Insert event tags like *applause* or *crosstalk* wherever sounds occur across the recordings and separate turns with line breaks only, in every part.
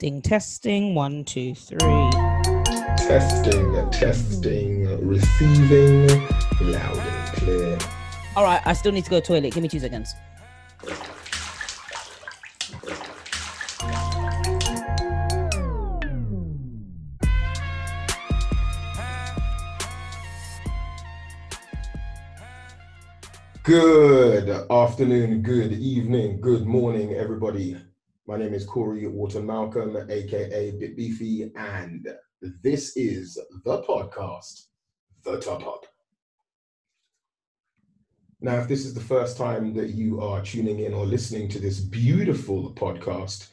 Testing, testing. One, two, three.
Testing, testing, receiving, loud and clear.
All right, I still need to go to the toilet. Give me two seconds.
Good afternoon, good evening, good morning, everybody. My name is Corey Wharton Malcolm, aka Bit Beefy, and this is the podcast, The Top Up. Now, if this is the first time that you are tuning in or listening to this beautiful podcast,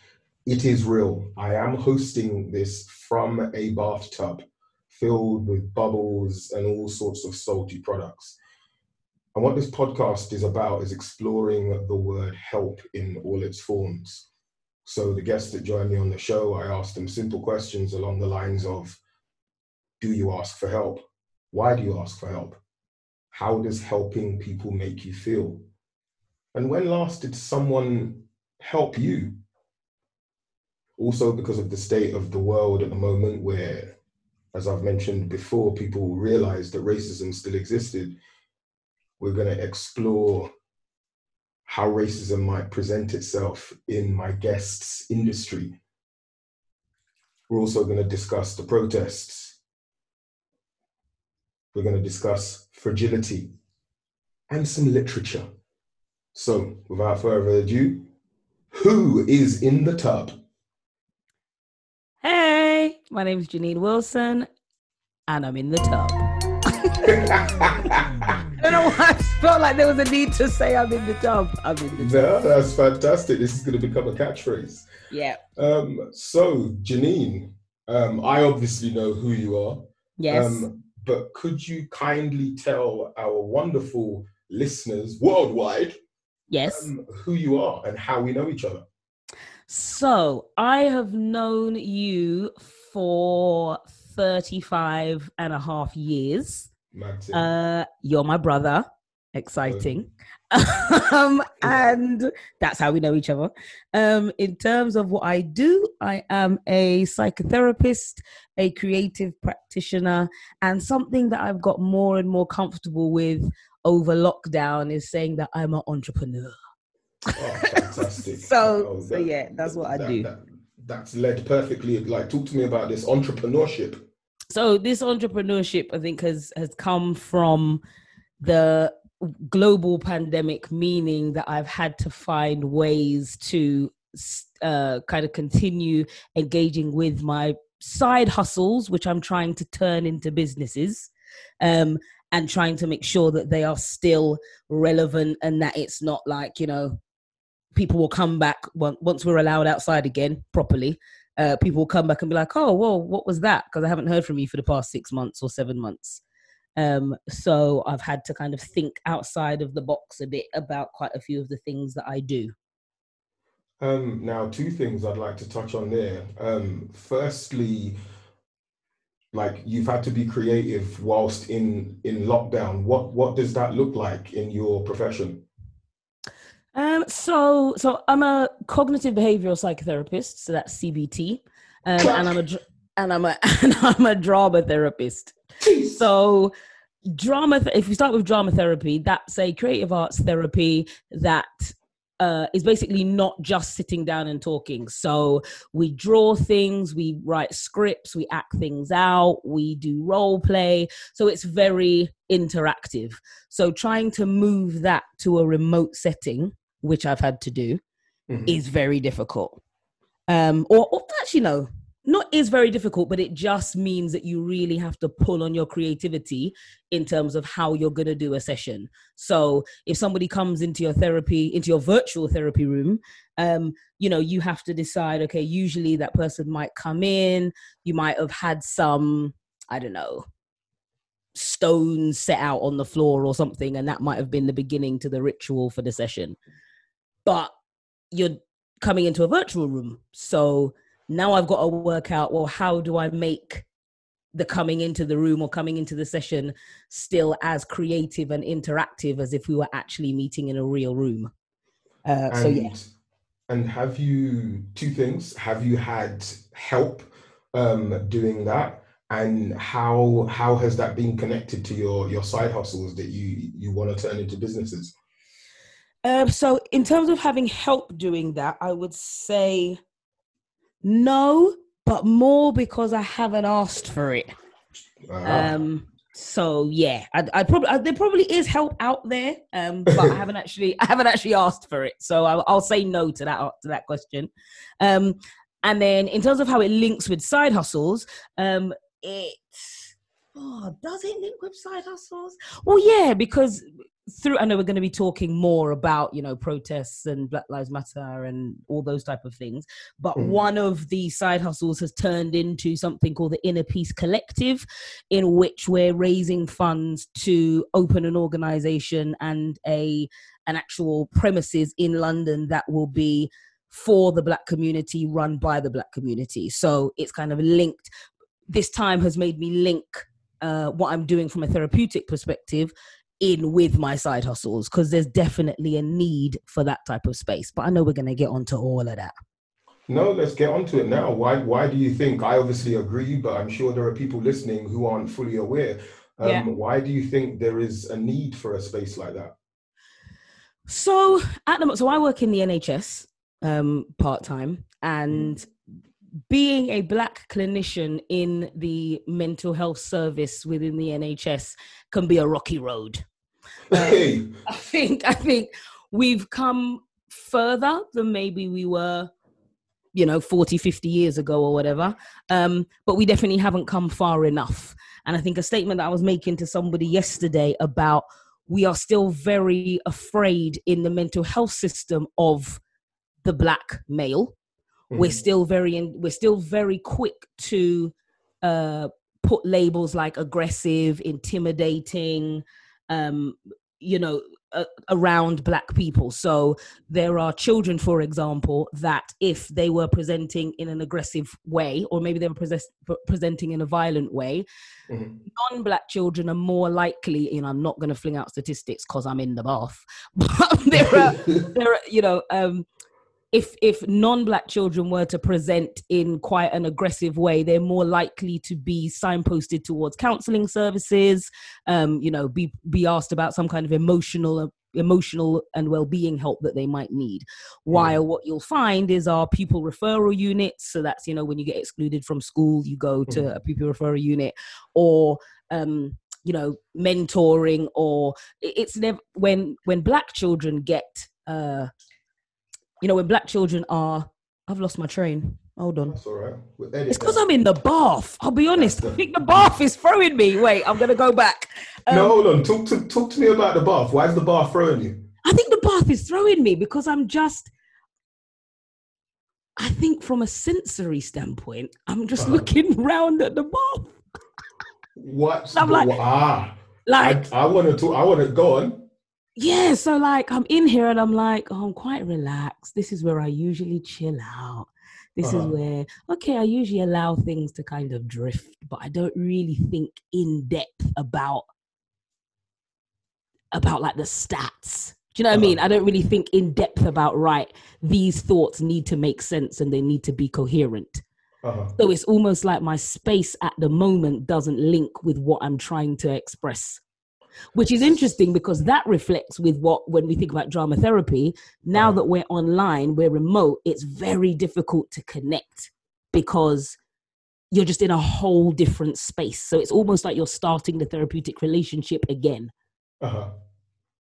it is real. I am hosting this from a bathtub filled with bubbles and all sorts of salty products. And what this podcast is about is exploring the word help in all its forms. So, the guests that join me on the show, I ask them simple questions along the lines of Do you ask for help? Why do you ask for help? How does helping people make you feel? And when last did someone help you? Also, because of the state of the world at the moment, where, as I've mentioned before, people realize that racism still existed we're going to explore how racism might present itself in my guest's industry. We're also going to discuss the protests. We're going to discuss fragility and some literature. So, without further ado, who is in the tub?
Hey, my name is Janine Wilson, and I'm in the tub. *laughs* I don't know why I felt like there was a need to say I'm in the tub. I'm in the tub.
No, that's fantastic. This is going to become a catchphrase.
Yeah.
Um, so, Janine, um, I obviously know who you are.
Yes.
Um, but could you kindly tell our wonderful listeners worldwide
yes.
um, who you are and how we know each other?
So I have known you for 35 and a half years.
Martin?
Uh, you're my brother. Exciting. *laughs* um, and that's how we know each other. Um, in terms of what I do, I am a psychotherapist, a creative practitioner, and something that I've got more and more comfortable with over lockdown is saying that I'm an entrepreneur.
oh, fantastic. *laughs*
So,
Oh,
so yeah, that's what I
that-
do.
that- that's led perfectly. Like, talk to me about this entrepreneurship.
So this entrepreneurship i think has has come from the global pandemic meaning that i've had to find ways to uh, kind of continue engaging with my side hustles which i'm trying to turn into businesses um, and trying to make sure that they are still relevant and that it's not like you know people will come back once we're allowed outside again properly uh, people will come back and be like, "Oh, well, what was that?" Because I haven't heard from you for the past six months or seven months. Um, so I've had to kind of think outside of the box a bit about quite a few of the things that I do.
Um, now, two things I'd like to touch on there. Um, firstly, like you've had to be creative whilst in in lockdown. What what does that look like in your profession?
Um, so so I'm a cognitive behavioral psychotherapist, so that's CBT, um, and I'm a and I'm a *laughs* and I'm a drama therapist. So drama th- if we start with drama therapy that's a creative arts therapy that uh, is basically not just sitting down and talking. So we draw things we write scripts we act things out we do role play. So it's very interactive. So trying to move that to a remote setting which i've had to do
Mhm.
is very difficult. Um, or, or actually, no, not is very difficult, but it just means that you really have to pull on your creativity in terms of how you're going to do a session. So if somebody comes into your therapy, into your virtual therapy room, um, you know, you have to decide, okay, usually that person might come in, you might have had some, I don't know, stones set out on the floor or something, and that might have been the beginning to the ritual for the session. But you're coming into a virtual room. So now I've got to work out, well, how do I make the coming into the room or coming into the session still as creative and interactive as if we were actually meeting in a real room? Uh, so, yeah.
And have you two things? Have you had help um, doing that? And how how has that been connected to your your side hustles that you you want to turn into businesses?
Um, so, in terms of having help doing that, I would say no, but more because I haven't asked for it. Uh-huh. Um, so yeah, I, I probably I, there probably is help out there, um, but I haven't actually I haven't actually asked for it. So I, will say no to that to that question. Um, and then in terms of how it links with side hustles, um, it oh does it link with side hustles? Well, yeah, because through i know we're going to be talking more about you know protests and black lives matter and all those type of things but mm. one of the side hustles has turned into something called the inner peace collective in which we're raising funds to open an organization and a an actual premises in london that will be for the black community run by the black community so it's kind of linked this time has made me link uh, what I'm doing from a therapeutic perspective in with my side hustles because there's definitely a need for that type of space. But I know we're going to get onto all of that.
No, let's get onto it now. Why why do you think I obviously agree, but I'm sure there are people listening who aren't fully aware. Um, yeah. Why do you think there is a need for a space like that?
So at the so I work in the NHS um, part time, and mm being a black clinician in the mental health service within the NHS can be a rocky road. Hey. Um, I think I think we've come further than maybe we were you know 40 50 years ago or whatever um, but we definitely haven't come far enough and i think a statement that i was making to somebody yesterday about we are still very afraid in the mental health system of the black male mm-hmm. we're still very in, we're still very quick to uh, put labels like aggressive, intimidating, um, you know, uh, around black people. So there are children, for example, that if they were presenting in an aggressive way, or maybe they were pre- presenting in a violent way, mm-hmm. non-black children are more likely. You know, I'm not going to fling out statistics because I'm in the bath, *laughs* but there are, *laughs* there are, you know, um, if if non-black children were to present in quite an aggressive way they're more likely to be signposted towards counseling services um, you know be be asked about some kind of emotional emotional and well-being help that they might need while what you'll find is our pupil referral units so that's you know when you get excluded from school you go to mm. a pupil referral unit or um, you know mentoring or it's never when when black children get uh you know, when black children are, I've lost my train. Hold on.
That's all right.
It's because I'm in the bath. I'll be honest. I think the bath is throwing me. Wait, I'm gonna go back.
Um, no, hold on. Talk to talk to me about the bath. Why is the bath throwing you?
I think the bath is throwing me because I'm just. I think from a sensory standpoint, I'm just uh-huh. looking *laughs* round at the bath.
What? I'm like, ah, like I, I want to talk. I want to go on
yeah, so like I'm in here and I'm like, oh, I'm quite relaxed. This is where I usually chill out. This uh-huh. is where, okay, I usually allow things to kind of drift, but I don't really think in depth about about like the stats. Do you know what uh-huh. I mean? I don't really think in depth about right. These thoughts need to make sense and they need to be coherent. Uh-huh. So it's almost like my space at the moment doesn't link with what I'm trying to express which is interesting because that reflects with what when we think about drama therapy now that we're online we're remote it's very difficult to connect because you're just in a whole different space. So it's almost like you're starting the therapeutic relationship again. Uh-huh.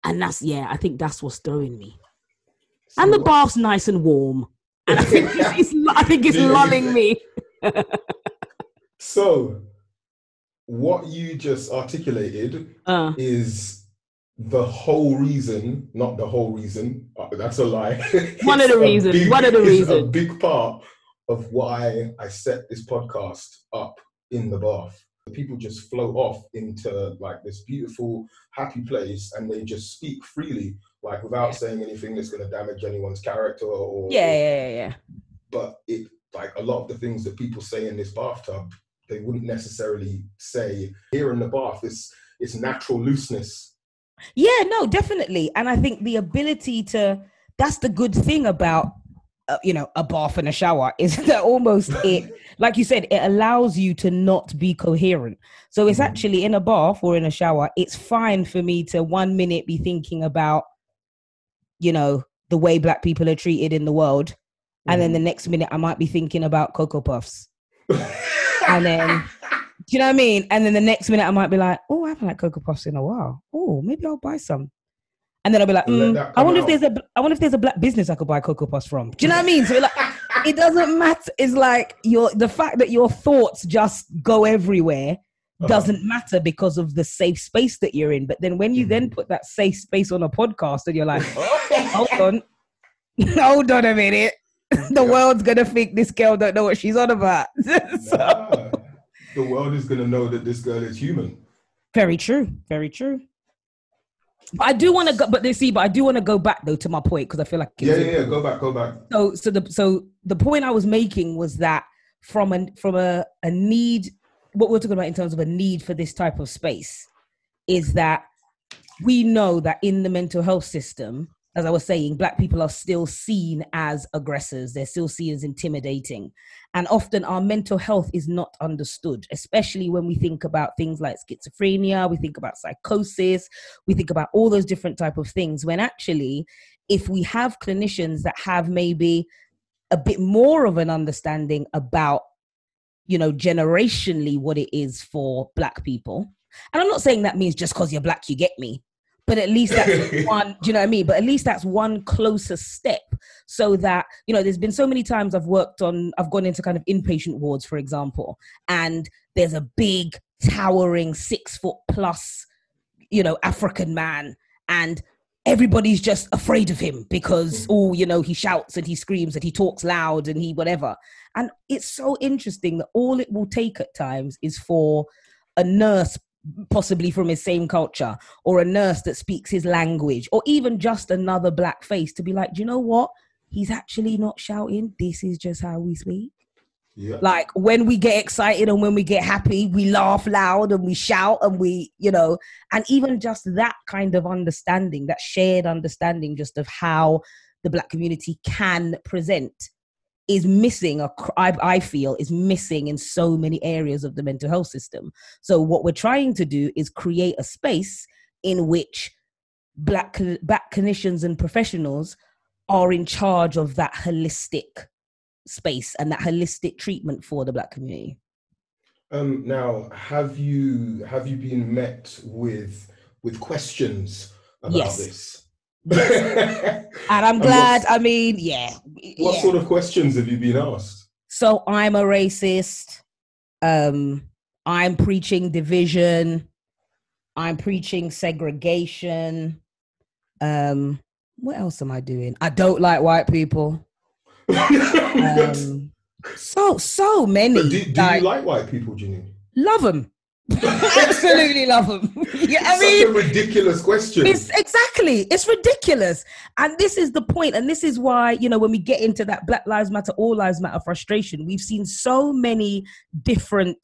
and that's yeah i think that's what's throwing me. So and the bath's nice and warm. And i think *laughs* it's, i think it's lulling me. *laughs*
So what you just articulated uh. is the whole reason, not the whole reason. Uh, that's a lie. *laughs*
One of the reasons. Big, one of the reasons. A
big part of why I set this podcast up in the bath. People just float off into like this beautiful, happy place, and they just speak freely, like without saying anything that's going to damage anyone's character or.
Yeah, yeah, yeah, yeah.
But it like a lot of the things that people say in this bathtub they wouldn't necessarily say. Here in the bath it's it's natural looseness.
Yeah no definitely. And i think the ability to that's the good thing about uh, you know a bath and a shower is *laughs* that almost *laughs* it like you said it allows you to not be coherent. So it's
Mhm.
actually in a bath or in a shower it's fine for me to one minute be thinking about you know the way black people are treated in the world. And then the next minute i might be thinking about cocoa puffs *laughs* and then do you know what I mean? And then the next minute I might be like, oh, I haven't had Cocoa Puffs in a while. Oh, maybe I'll buy some. And then I'll be like, mm, I wonder
out.
if there's a, I wonder if there's a black business I could buy Cocoa Puffs from. Do you know what I mean? So like, it doesn't matter. It's like your the fact that your thoughts just go everywhere
Uh-huh.
doesn't matter because of the safe space that you're in. But then when you then
Mhm.
put that safe space on a podcast and you're like, *laughs* hold on, *laughs* hold on a minute. *laughs* the
Yeah.
world's gonna think this girl don't know what she's on about. *laughs* so,
Nah. the world is going to know that this girl is human.
Very true. Very true. But I do want to go, but they see, but I do want to go back though to my point because I feel like
Yeah, yeah, yeah. Go back, go back.
so so the so the point I was making was that from a from a, a need what we're talking about in terms of a need for this type of space is that we know that in the mental health system as I was saying, black people are still seen as aggressors. They're still seen as intimidating. And often our mental health is not understood, especially when we think about things like schizophrenia, we think about psychosis, we think about all those different type of things when actually if we have clinicians that have maybe a bit more of an understanding about you know generationally what it is for black people and i'm not saying that means just because you're black you get me but at least that's *laughs* one do you know what i mean? But at least that's one closer step so that you know there's been so many times i've worked on i've gone into kind of inpatient wards for example and there's a big towering six foot plus you know african man and everybody's just afraid of him because mm. oh you know he shouts and he screams and he talks loud and he whatever. And it's so interesting that all it will take at times is for a nurse possibly from his same culture or a nurse that speaks his language or even just another black face to be like do you know what? He's actually not shouting. This is just how we speak.
Yeah.
like when we get excited and when we get happy we laugh loud and we shout and we you know and even just that kind of understanding that shared understanding just of how the black community can present is missing ac- I, I feel is missing in so many areas of the mental health system so what we're trying to do is create a space in which black black clinicians and professionals are in charge of that holistic space and that holistic treatment for the black community
Um, now, have you have you been met with with questions about
Yes.
this?
And i'm glad
what's-
i mean yeah,
What
yeah.
sort of questions have you been asked?
so i'm a racist. Um i'm preaching division. I'm preaching segregation. Um what else am i doing? I don't like white people. *laughs* Um so so many
But do, do
like,
you like white people, Ginny?
love them *laughs* absolutely love them *laughs* yeah i
Such
mean
a ridiculous question.
It's exactly, it's ridiculous. And this is the point, and this is why, you know, when we get into that Black Lives Matter, All Lives Matter frustration, we've seen so many different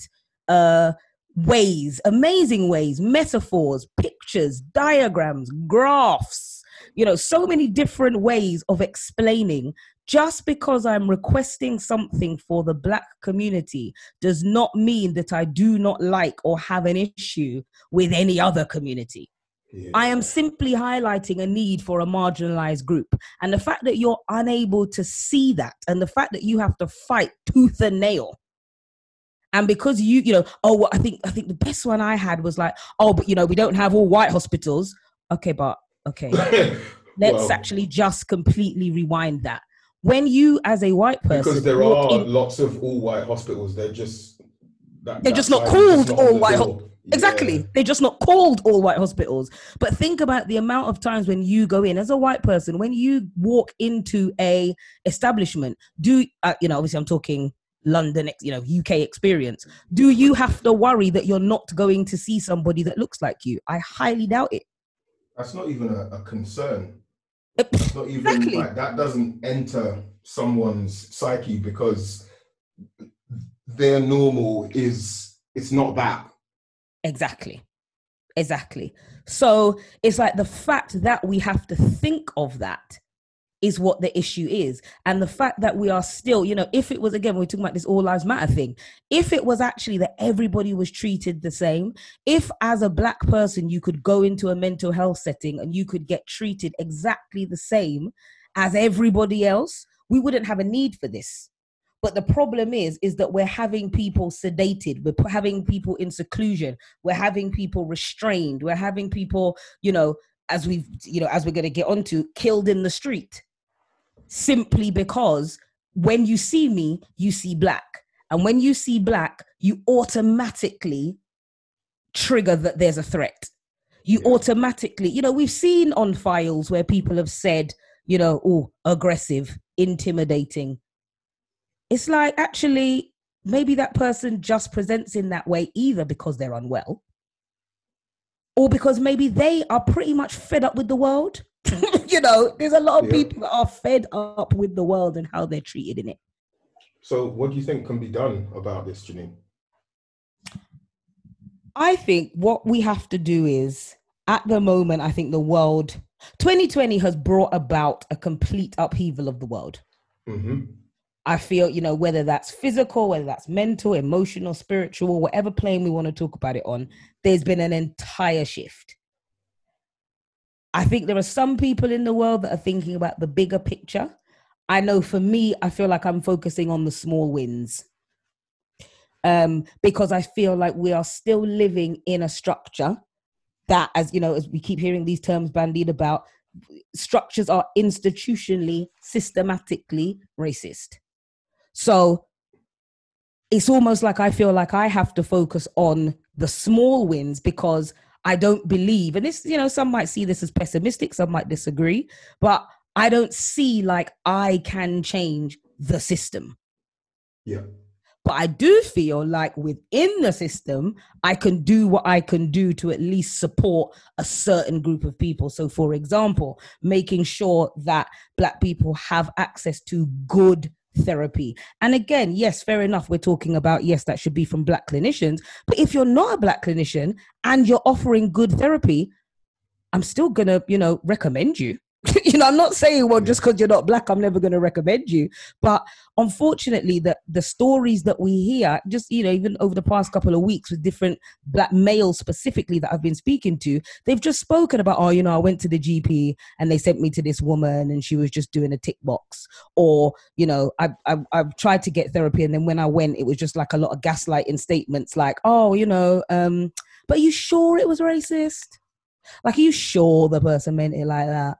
uh ways, amazing ways, metaphors, pictures, diagrams, graphs, you know, so many different ways of explaining just because I'm requesting something for the black community does not mean that I do not like or have an issue with any other community.
Yeah.
I am simply highlighting a need for a marginalized group. And the fact that you're unable to see that, and the fact that you have to fight tooth and nail. And because you, you know, oh, well, I think I think the best one I had was like, oh, but you know, we don't have all white hospitals. Okay, but okay, *laughs* let's
Well,
actually just completely rewind that. When you, as a white person,
because there are
in-
lots of all white hospitals. They're just that,
They're just not called
not
all white. Exactly.
Yeah.
They're just not called all white hospitals. But think about the amount of times when you go in as a white person, when you walk into a establishment, do uh, you know, obviously I'm talking London, you know, UK experience. Do you have to worry that you're not going to see somebody that looks like you? I highly doubt it.
That's not even a, a concern. It's not even
Exactly.
like that doesn't enter someone's psyche because their normal is it's not that.
Exactly. Exactly. So it's like the fact that we have to think of that is what the issue is. And the fact that we are still, you know, if it was again, we're talking about this all lives matter thing, if it was actually that everybody was treated the same, if as a black person you could go into a mental health setting and you could get treated exactly the same as everybody else, we wouldn't have a need for this. But the problem is, is that we're having people sedated, we're having people in seclusion, we're having people restrained, we're having people, you know, as we've, you know, as we're going to get onto, killed in the street simply because when you see me, you see black. And when you see black, you automatically trigger that there's a threat. You yeah. automatically, you know, we've seen on files where people have said, you know, oh, aggressive, intimidating. It's like actually, maybe that person just presents in that way either because they're unwell or because maybe they are pretty much fed up with the world *laughs* you know, there's a lot of yeah. people that are fed up with the world and how they're treated in it.
So, what do you think can be done about this, Janine?
I think what we have to do is, at the moment, I think the world, 2020 has brought about a complete upheaval of the world. Mm-hmm. I feel, you know, whether that's physical, whether that's mental, emotional, spiritual, whatever plane we want to talk about it on, there's been an entire shift. I think there are some people in the world that are thinking about the bigger picture. I know for me, I feel like I'm focusing on the small wins. Um, because I feel like we are still living in a structure that, as you know, as we keep hearing these terms bandied about, structures are institutionally, systematically racist. So it's almost like I feel like I have to focus on the small wins because I don't believe, and this, you know, some might see this as pessimistic, some might disagree, but I don't see like I can change the system.
Yeah.
But I do feel like within the system, I can do what I can do to at least support a certain group of people. So, for example, making sure that Black people have access to good therapy. And again, yes, fair enough. We're talking about, yes, that should be from black clinicians. But if you're not a black clinician and you're offering good therapy, I'm still going to, you know, recommend you. *laughs* you know, I'm not saying, well, just because you're not black, I'm never going to recommend you. But unfortunately, the, the stories that we hear, just, you know, even over the past couple of weeks with different black males specifically that I've been speaking to, they've just spoken about, oh, you know, I went to the GP and they sent me to this woman and she was just doing a tick box. Or, you know, I, I, I've tried to get therapy and then when I went, it was just like a lot of gaslighting statements like, oh, you know, um, but are you sure it was racist? Like, are you sure the person meant it like that?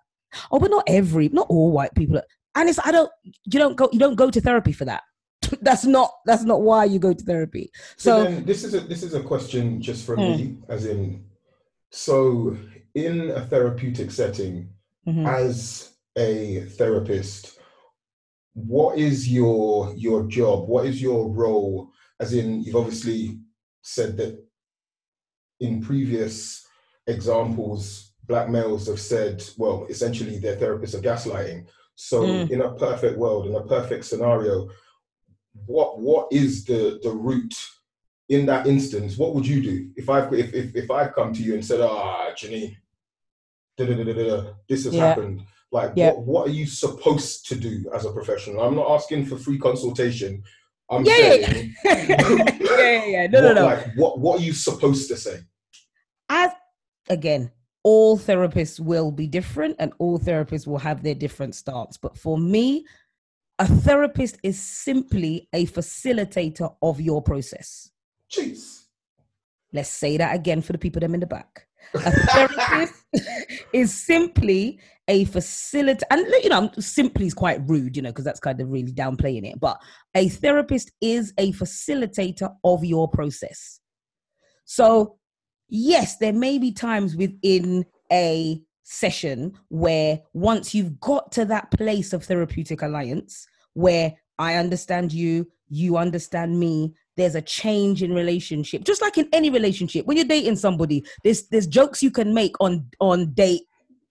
Oh, but not every, not all white people. And it's I don't you don't go you don't go to therapy for that. *laughs* that's not that's not why you go to therapy. So,
so this is a this is a question just mm. me, as in so in a therapeutic setting, mm-hmm. as a therapist, what is your your job? What is your role? As in, you've obviously said that in previous examples black males have said, well, essentially their therapists are gaslighting. So mm. in a perfect world, in a perfect scenario, what what is the the route in that instance? What would you do if I if if, if I come to you and said, ah, Janine, this has yeah. happened. Like, yeah. what, what are you supposed to do as a professional? I'm not asking for free consultation. I'm
yeah,
saying,
yeah, *laughs* yeah, yeah, yeah. No, what, no, no.
Like, what what are you supposed to say?
As again, all therapists will be different and all therapists will have their different stance. But for me, a therapist is simply a facilitator of your process.
Jeez.
Let's say that again for the people them in the back. A therapist *laughs* is simply a facilitator, and you know, simply is quite rude, you know, because that's kind of really downplaying it. But a therapist is a facilitator of your process. So yes, there may be times within a session where once you've got to that place of therapeutic alliance where I understand you, you understand me, there's a change in relationship. Just like in any relationship, when you're dating somebody, there's there's jokes you can make on on date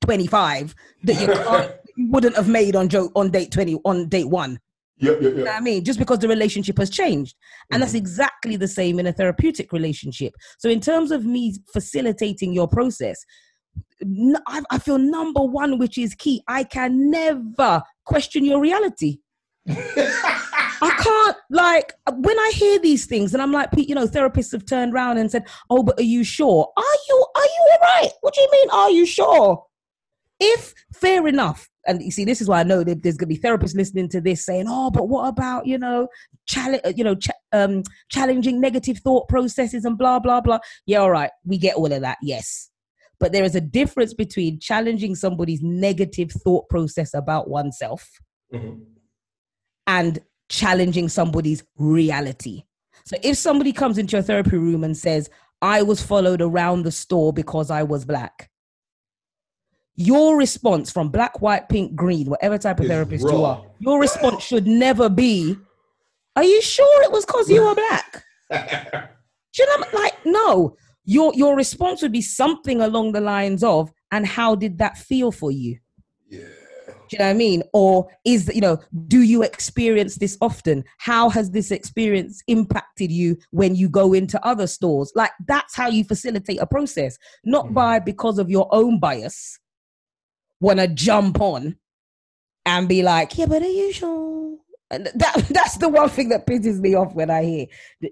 25 that you can't *laughs* you wouldn't have made on joke on date 20 on date 1
Yep, yep, yep.
You know I mean? Just because the relationship has changed. And mm-hmm. that's exactly the same in a therapeutic relationship. So, in terms of me facilitating your process, I, I feel number one, which is key. I can never question your reality. *laughs* I can't like when I hear these things, and I'm like, you know, therapists have turned around and said, "Oh, but are you sure? Are you are you all right? What do you mean? Are you sure? If fair enough, and you see, this is why I know that there's going to be therapists listening to this saying, "Oh, but what about you know, challenge, you know, ch- um, challenging negative thought processes and blah blah blah." Yeah, all right, we get all of that. Yes, but there is a difference between challenging somebody's negative thought process about oneself mm-hmm. and challenging somebody's reality. So if somebody comes into your therapy room and says, I was followed around the store because I was black, your response from black, white, pink, green, whatever type of it's therapist you are, your response should never be, Are you sure it was because you were black? *laughs* should I like no? Your your response would be something along the lines of, and how did that feel for you? Yeah you know what I mean? Or is, you know, do you experience this often? How has this experience impacted you when you go into other stores? Like that's how you facilitate a process, not mm-hmm. by because of your own bias, want to jump on and be like, yeah, but are you sure? And that *laughs* that's the one thing that pisses me off when I hear,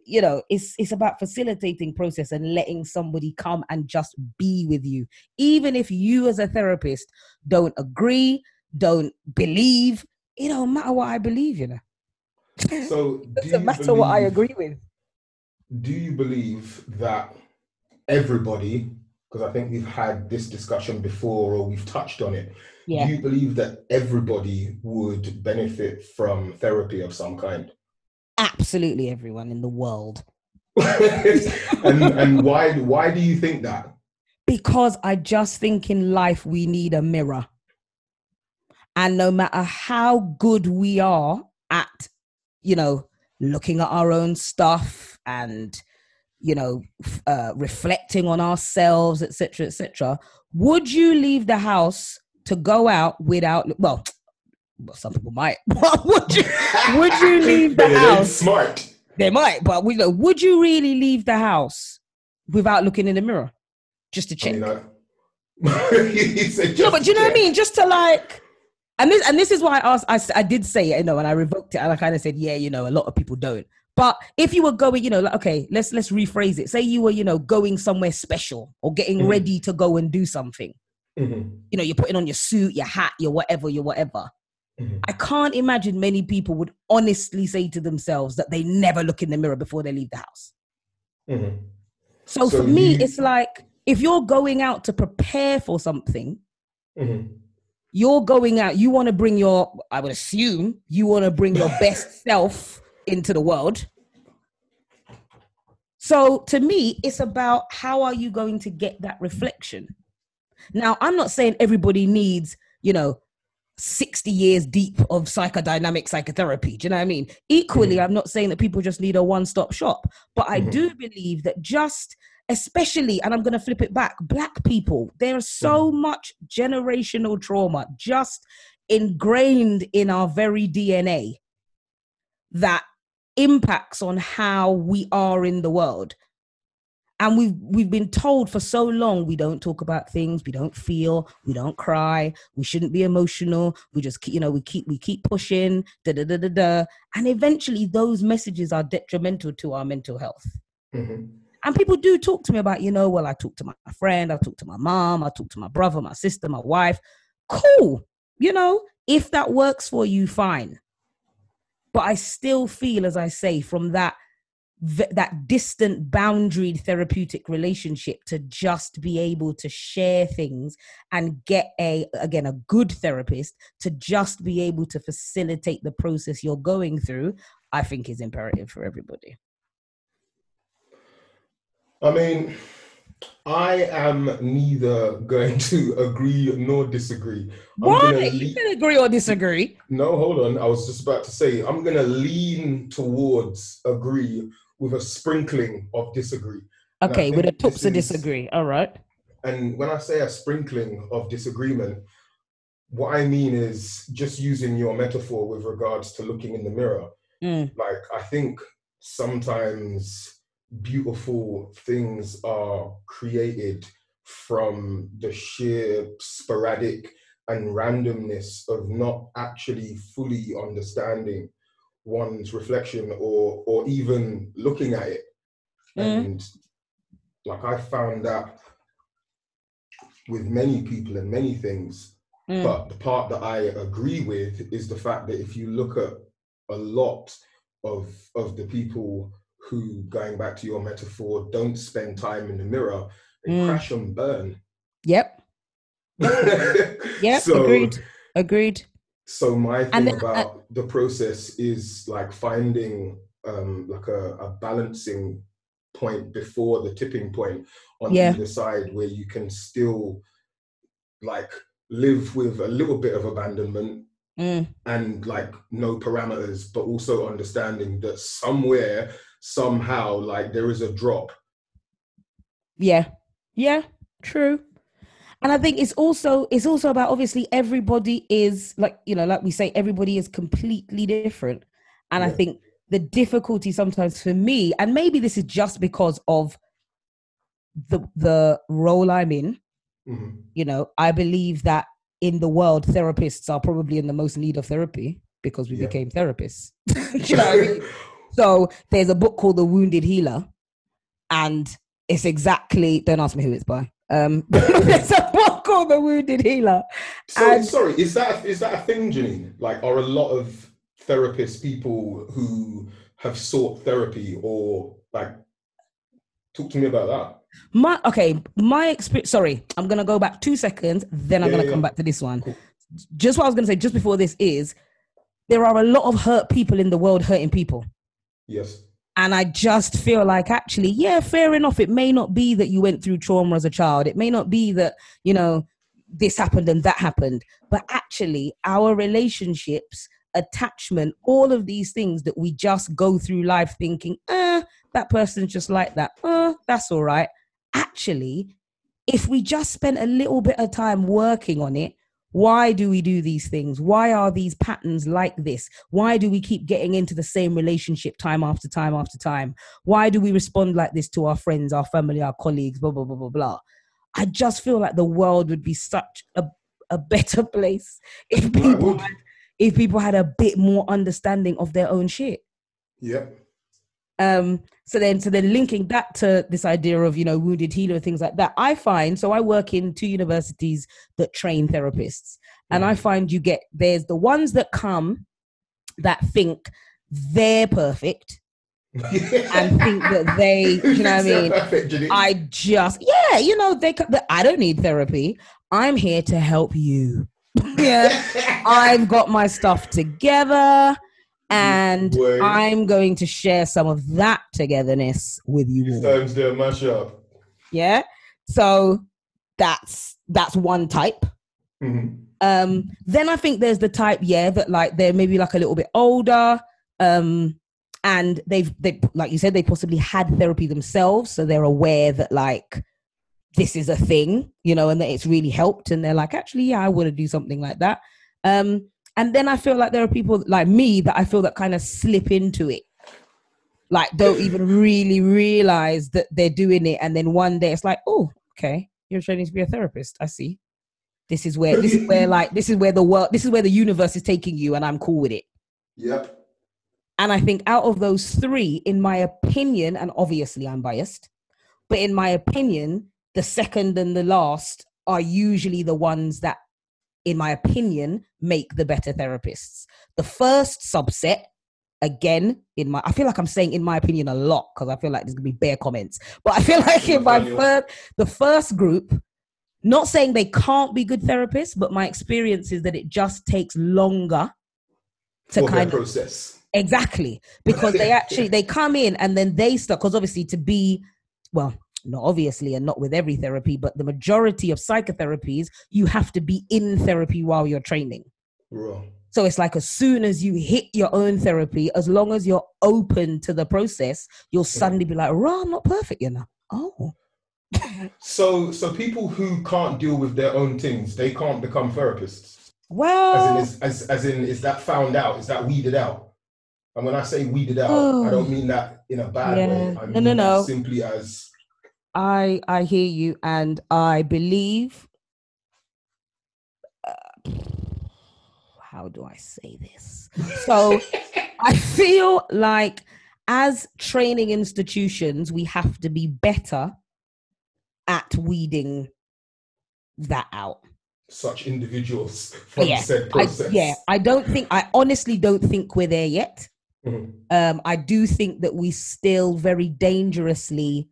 you know, it's it's about facilitating process and letting somebody come and just be with you, even if you as a therapist don't agree, don't believe. It don't matter what I believe, you know. *laughs*
So
it doesn't matter believe, what I agree with.
Do you believe that everybody, because I think we've had this discussion before or we've touched on it, yeah. do you believe that everybody would benefit from therapy of some kind?
Absolutely everyone in the world. *laughs*
and and why why do you think that?
Because I just think in life we need a mirror. And no matter how good we are at, you know, looking at our own stuff and, you know, uh, reflecting on ourselves, etc., etc., would you leave the house to go out without? Well, well some people might. *laughs* would you? Would you leave the *laughs* house?
Smart.
They might, but we know. Would you really leave the house without looking in the mirror, just to check? I mean, uh, *laughs* no, but do you know what I mean? Just to like and this and this is why I asked. I, I did say it, you know, and I revoked it, and I kind of said, yeah, you know, a lot of people don't. But if you were going, you know, like okay, let's let's rephrase it. Say you were, you know, going somewhere special or getting mm-hmm. ready to go and do something. Mm-hmm. You know, you're putting on your suit, your hat, your whatever, your whatever. Mm-hmm. I can't imagine many people would honestly say to themselves that they never look in the mirror before they leave the house. Mm-hmm. So, so, for me, it's like if you're going out to prepare for something, mm-hmm you're going out, you want to bring your, I would assume, you want to bring your best *laughs* self into the world. So to me, it's about how are you going to get that reflection? Now, I'm not saying everybody needs, you know, 60 years deep of psychodynamic psychotherapy. Do you know what I mean? Equally, mm-hmm. I'm not saying that people just need a one stop shop, but I mm-hmm. do believe that just especially, and I'm going to flip it back, black people, there's so mm. much generational trauma just ingrained in our very DNA that impacts on how we are in the world. And we've we've been told for so long we don't talk about things, we don't feel, we don't cry, we shouldn't be emotional. We just keep, you know, we keep we keep pushing, da da da da da. And eventually those messages are detrimental to our mental health. Mm-hmm. And people do talk to me about, you know, well, I talk to my friend, I talk to my mom, I talk to my brother, my sister, my wife. Cool. You know, if that works for you, fine. But I still feel, as I say, from that that distant boundaried therapeutic relationship to just be able to share things and get a again a good therapist to just be able to facilitate the process you're going through i think is imperative for everybody.
I mean, I am neither going to agree nor disagree.
Why? You can agree or disagree.
No, hold on. I was just about to say I'm going to lean towards agree with a sprinkling of disagree.
Okay, with a tops of disagree. All right.
And when I say a sprinkling of disagreement, what I mean is just using your metaphor with regards to looking in the mirror. Mm. Like, I think sometimes beautiful things are created from the sheer sporadic and randomness of not actually fully understanding one's reflection or or even looking at it
Mm.
and like i found that with many people and many things
Mm.
but the part that i agree with is the fact that if you look at a lot of of the people who going back to your metaphor don't spend time in the mirror they
Mm.
crash and burn
Yep. *laughs* Yep.
so,
agreed. Agreed.
So my thing
And then, uh,
about the process is like finding um, like a, a balancing point before the tipping point on
Yeah.
either side where you can still like live with a little bit of abandonment
Mm.
and like no parameters, but also understanding that somewhere, somehow, like there is a drop.
Yeah. Yeah. True. And I think it's also it's also about obviously everybody is like you know like we say everybody is completely different, and I think the difficulty sometimes for me, and maybe this is just because of the the role I'm in.
Mhm.
You know, I believe that in the world, therapists are probably in the most need of therapy because we
Yeah.
became therapists. *laughs* You know I mean? *laughs* So there's a book called The Wounded Healer, and it's exactly don't ask me who it's by. Um, *laughs* there's a book called The Wounded Healer.
So
And-
sorry, is that is that a thing, Janine? Like, are a lot of therapists people who have sought therapy, or like, talk to me about that?
My okay, my experience. Sorry, I'm gonna go back two seconds, then I'm
Yeah,
gonna
yeah,
come
yeah.
back to this one.
Cool.
Just what I was gonna say just before this is there are a lot of hurt people in the world hurting people.
Yes.
And I just feel like actually, yeah, fair enough. It may not be that you went through trauma as a child. It may not be that, you know, this happened and that happened. But actually, our relationships, attachment, all of these things that we just go through life thinking, eh, that person's just like that. Uh, that's all right. Actually, if we just spent a little bit of time working on it, why do we do these things? Why are these patterns like this? Why do we keep getting into the same relationship time after time after time? Why do we respond like this to our friends, our family, our colleagues, blah, blah, blah, blah, blah? I just feel like the world would be such a, a better *laughs* place if people had, if people had a bit more understanding of their own shit.
Yep.
Um, so then, so then linking that to this idea of, you know, wounded healer things like that, I find, so I work in two universities that train therapists and I find you get, there's the ones that come that think they're perfect *laughs* and think that they, *laughs* you know what I mean?
Perfect,
I just, yeah, you know, they, I don't need therapy. I'm here to help you. *laughs* yeah. I've got my stuff together and
Word.
I'm going to share some of that togetherness with you all.
Times there, mash up.
Yeah. So that's that's one type.
Mhm.
Um, then I think there's the type, yeah, that like they're maybe like a little bit older. Um, and they've they like you said, they possibly had therapy themselves, so they're aware that like this is a thing, you know, and that it's really helped, and they're like, actually, yeah, I want to do something like that. Um, and then I feel like there are people like me that I feel that kind of slip into it. Like don't even really realize that they're doing it, and then one day it's like, oh, okay, you're training to be a therapist. I see. This is where this is where *laughs* like this is where the world this is where the universe is taking you, and I'm cool with it.
Yep.
And I think out of those three, in my opinion, and obviously I'm biased, but in my opinion, the second and the last are usually the ones that, in my opinion, make the better therapists. The first subset, again, in my, I feel like I'm saying in my opinion a lot because I feel like there's gonna be bare comments, but I feel *laughs* like in my first, the first group, not saying they can't be good therapists, but my experience is that it just takes longer to
For
kind of
process.
Exactly, *laughs* because they actually they come in and then they start because obviously to be well, not obviously and not with every therapy, but the majority of psychotherapies you have to be in therapy while you're training.
Raw.
So it's like as soon as you hit your own therapy, as long as you're open to the process, you'll suddenly be like, "Raw, I'm not perfect, you know." Oh, *laughs*
So, so people who can't deal with their own things, they can't become therapists. As
well,
in, is, as, as in, is that found out? Is that weeded out? And when I say weeded out,
Oh.
I don't mean that in a bad
Yeah.
way. I
No,
mean
no,
that
no.
simply as
I I hear you, and I believe. Uh, how do I say this? So *laughs* I feel like as training institutions, we have to be better at weeding that out.
Such individuals *laughs* from
Yeah,
said
I,
process.
yeah, I don't think, I honestly don't think we're there yet.
Mhm.
Um, I do think that we still very dangerously,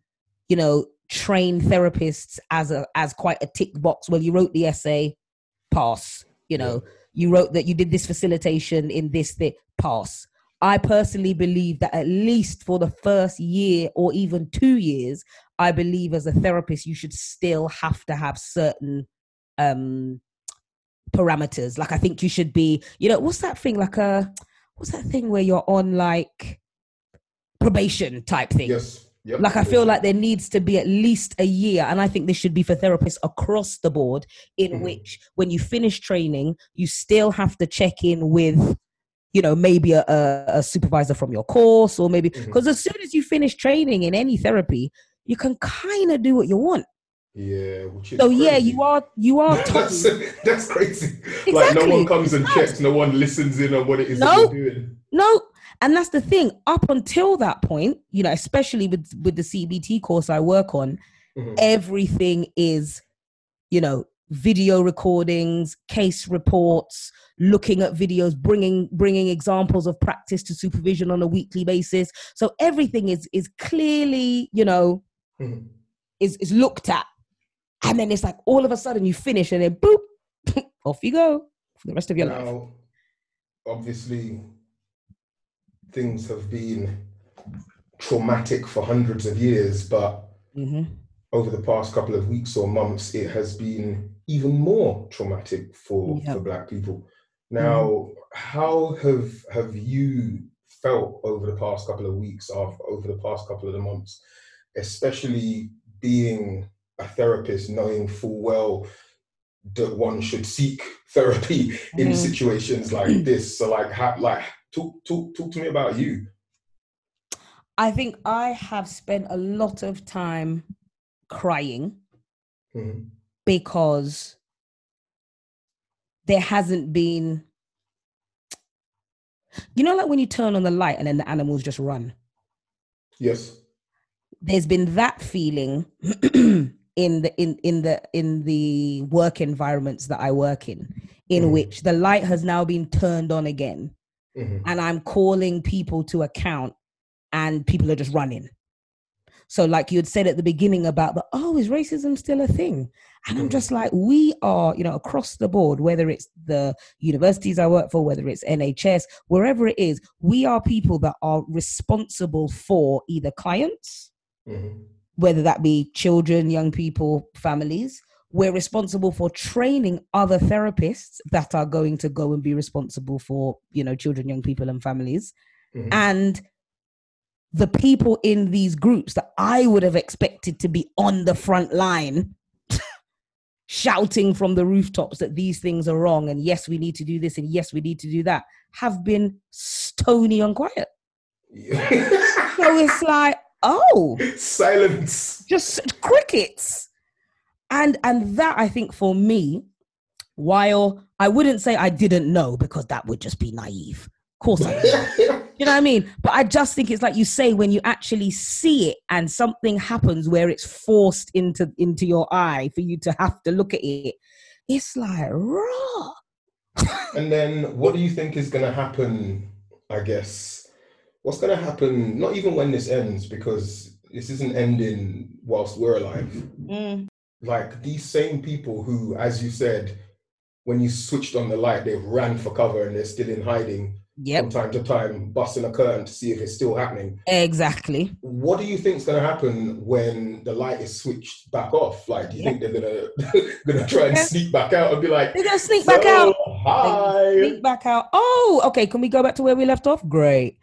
you know, train therapists as a as quite a tick box. Well, you wrote the essay, pass. You know, you wrote that you did this facilitation in this thing, pass. I personally believe that at least for the first year or even two years, I believe as a therapist, you should still have to have certain um parameters. Like I think you should be, you know, what's that thing like a what's that thing where you're on like probation type thing?
Yes. Yep.
Like I feel like there needs to be at least a year, and I think this should be for therapists across the board, in
Mhm.
which when you finish training, you still have to check in with, you know, maybe a, a, supervisor from your course, or maybe because as soon as you finish training in any therapy, you can kind of do what you want.
Yeah. Which is
So yeah, you are you are *laughs*
that's, *laughs* that's crazy. Like no one comes and checks, no one listens in on what it is
No.
that you're doing.
No, and that's the thing. Up until that point, you know, especially with with the CBT course I work on,
Mhm.
everything is, you know, video recordings, case reports, looking at videos, bringing bringing examples of practice to supervision on a weekly basis. So everything is is clearly, you know,
Mhm.
is is looked at, and then it's like all of a sudden you finish, and then boop, *laughs* off you go for the rest of your life.
Now, obviously, things have been traumatic for hundreds of years, but
hmm
over the past couple of weeks or months, it has been even more traumatic for,
Yep.
for Black people. Now, how have have you felt over the past couple of weeks, of over the past couple of the months, especially being a therapist, knowing full well that one should seek *laughs* therapy in
Mhm.
situations like this? So, like, how, like, talk talk talk to me about you.
I think I have spent a lot of time crying
Mhm.
because there hasn't been you know like when you turn on the light and then the animals just run
Yes.
there's been that feeling *clears throat* in the in in the in the work environments that I work in in
Mhm.
which the light has now been turned on again
Mhm.
and I'm calling people to account and people are just running. So, like you had said at the beginning about the, oh, is racism still a thing? And I'm
Mhm.
just like, we are, you know, across the board, whether it's the universities I work for, whether it's NHS, wherever it is, we are people that are responsible for either clients,
Mhm.
whether that be children, young people, families. We're responsible for training other therapists that are going to go and be responsible for, you know, children, young people, and families.
Mhm.
and the people in these groups that I would have expected to be on the front line *laughs* shouting from the rooftops that these things are wrong and yes we need to do this and yes we need to do that have been stony and quiet. So it's like oh. *laughs*
Silence.
just crickets and and that i think for me while i wouldn't say i didn't know because that would just be naive of course i did *laughs* you know what I mean? But I just think it's like you say when you actually see it and something happens where it's forced into into your eye for you to have to look at it. It's like raw. *laughs*
And then what do you think is going to happen? I guess what's going to happen? Not even when this ends, because this isn't ending whilst we're alive.
Mm,
Like these same people who, as you said, when you switched on the light, they ran for cover and they're still in hiding from time to time, busting a curtain to see if it's still happening.
exactly.
What do you think is going to happen when the light is switched back off? Like, do you
Yeah.
think they're gonna *laughs* gonna try and sneak back out and be like,
They're gonna sneak back out.
Hi.
Sneak back out. Oh, okay. Can we go back to where we left off? Great.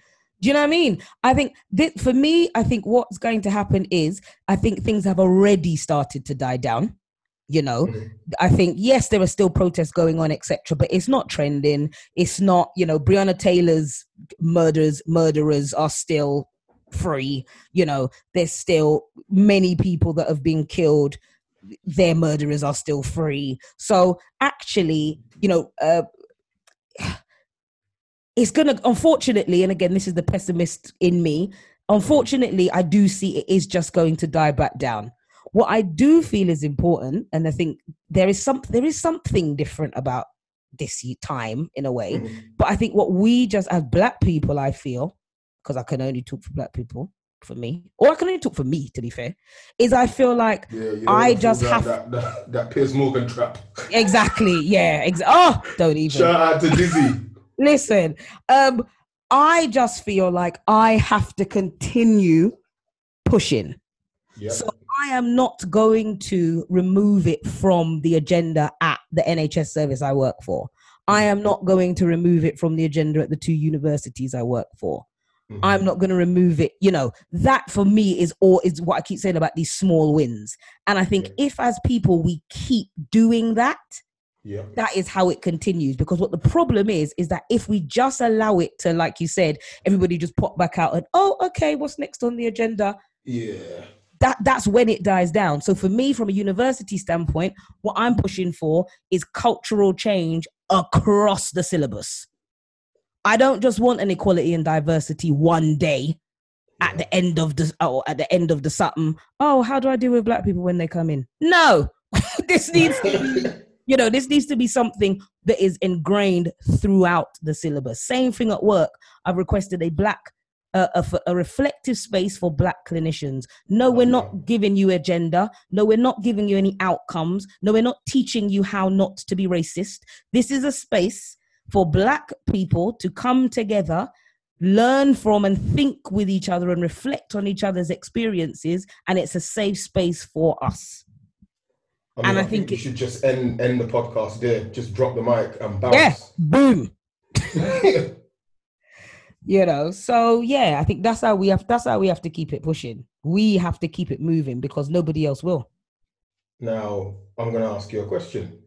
Do you know what I mean? I think this, for me, I think what's going to happen is I think things have already started to die down. You know,
Mhm.
I think yes, there are still protests going on, etc. But it's not trending. It's not, you know, Breonna Taylor's murders, murderers are still free. You know, there's still many people that have been killed. Their murderers are still free. So actually, you know, uh, it's gonna unfortunately, and again, this is the pessimist in me. Unfortunately, I do see it is just going to die back down. What I do feel is important, and I think there is some there is something different about this time in a way.
Mhm.
But I think what we just as black people, I feel, because I can only talk for black people, for me, or I can only talk for me, to be fair, is I feel like
Yeah, you
I just have-
that, that, that Piers Morgan trap.
exactly, yeah, exa- oh, don't even
Shout out to Dizzy.
Listen. Um, I just feel like I have to continue pushing.
Yeah.
So I am not going to remove it from the agenda at the NHS service I work for. I am not going to remove it from the agenda at the two universities I work for.
Mhm.
I'm not going to remove it. You know, that for me is all is what I keep saying about these small wins. And I think
Yeah.
if as people we keep doing that,
Yeah.
that is how it continues. Because what the problem is, is that if we just allow it to, like you said, everybody just pop back out and, oh, okay, what's next on the agenda?
Yeah.
that that's when it dies down. So for me, from a university standpoint, what I'm pushing for is cultural change across the syllabus. I don't just want an equality and diversity one day at the end of the oh at the end of the something. Oh, how do I deal with black people when they come in? No, *laughs* this needs to *laughs* be you know this needs to be something that is ingrained throughout the syllabus. Same thing at work. I've requested a black uh, a reflective space for black clinicians. No, we're not giving you agenda. No, we're not giving you any outcomes. No, we're not teaching you how not to be racist. This is a space for black people to come together, learn from and think with each other and reflect on each other's experiences. And it's a safe space for us.
I mean,
And
I,
I
think,
think
you
it-
should just end end the podcast there. Just drop the mic and bounce.
Yeah, boom. *laughs* you know so yeah i think that's how we have that's how we have to keep it pushing we have to keep it moving because nobody else will
now, I'm going to ask you a question.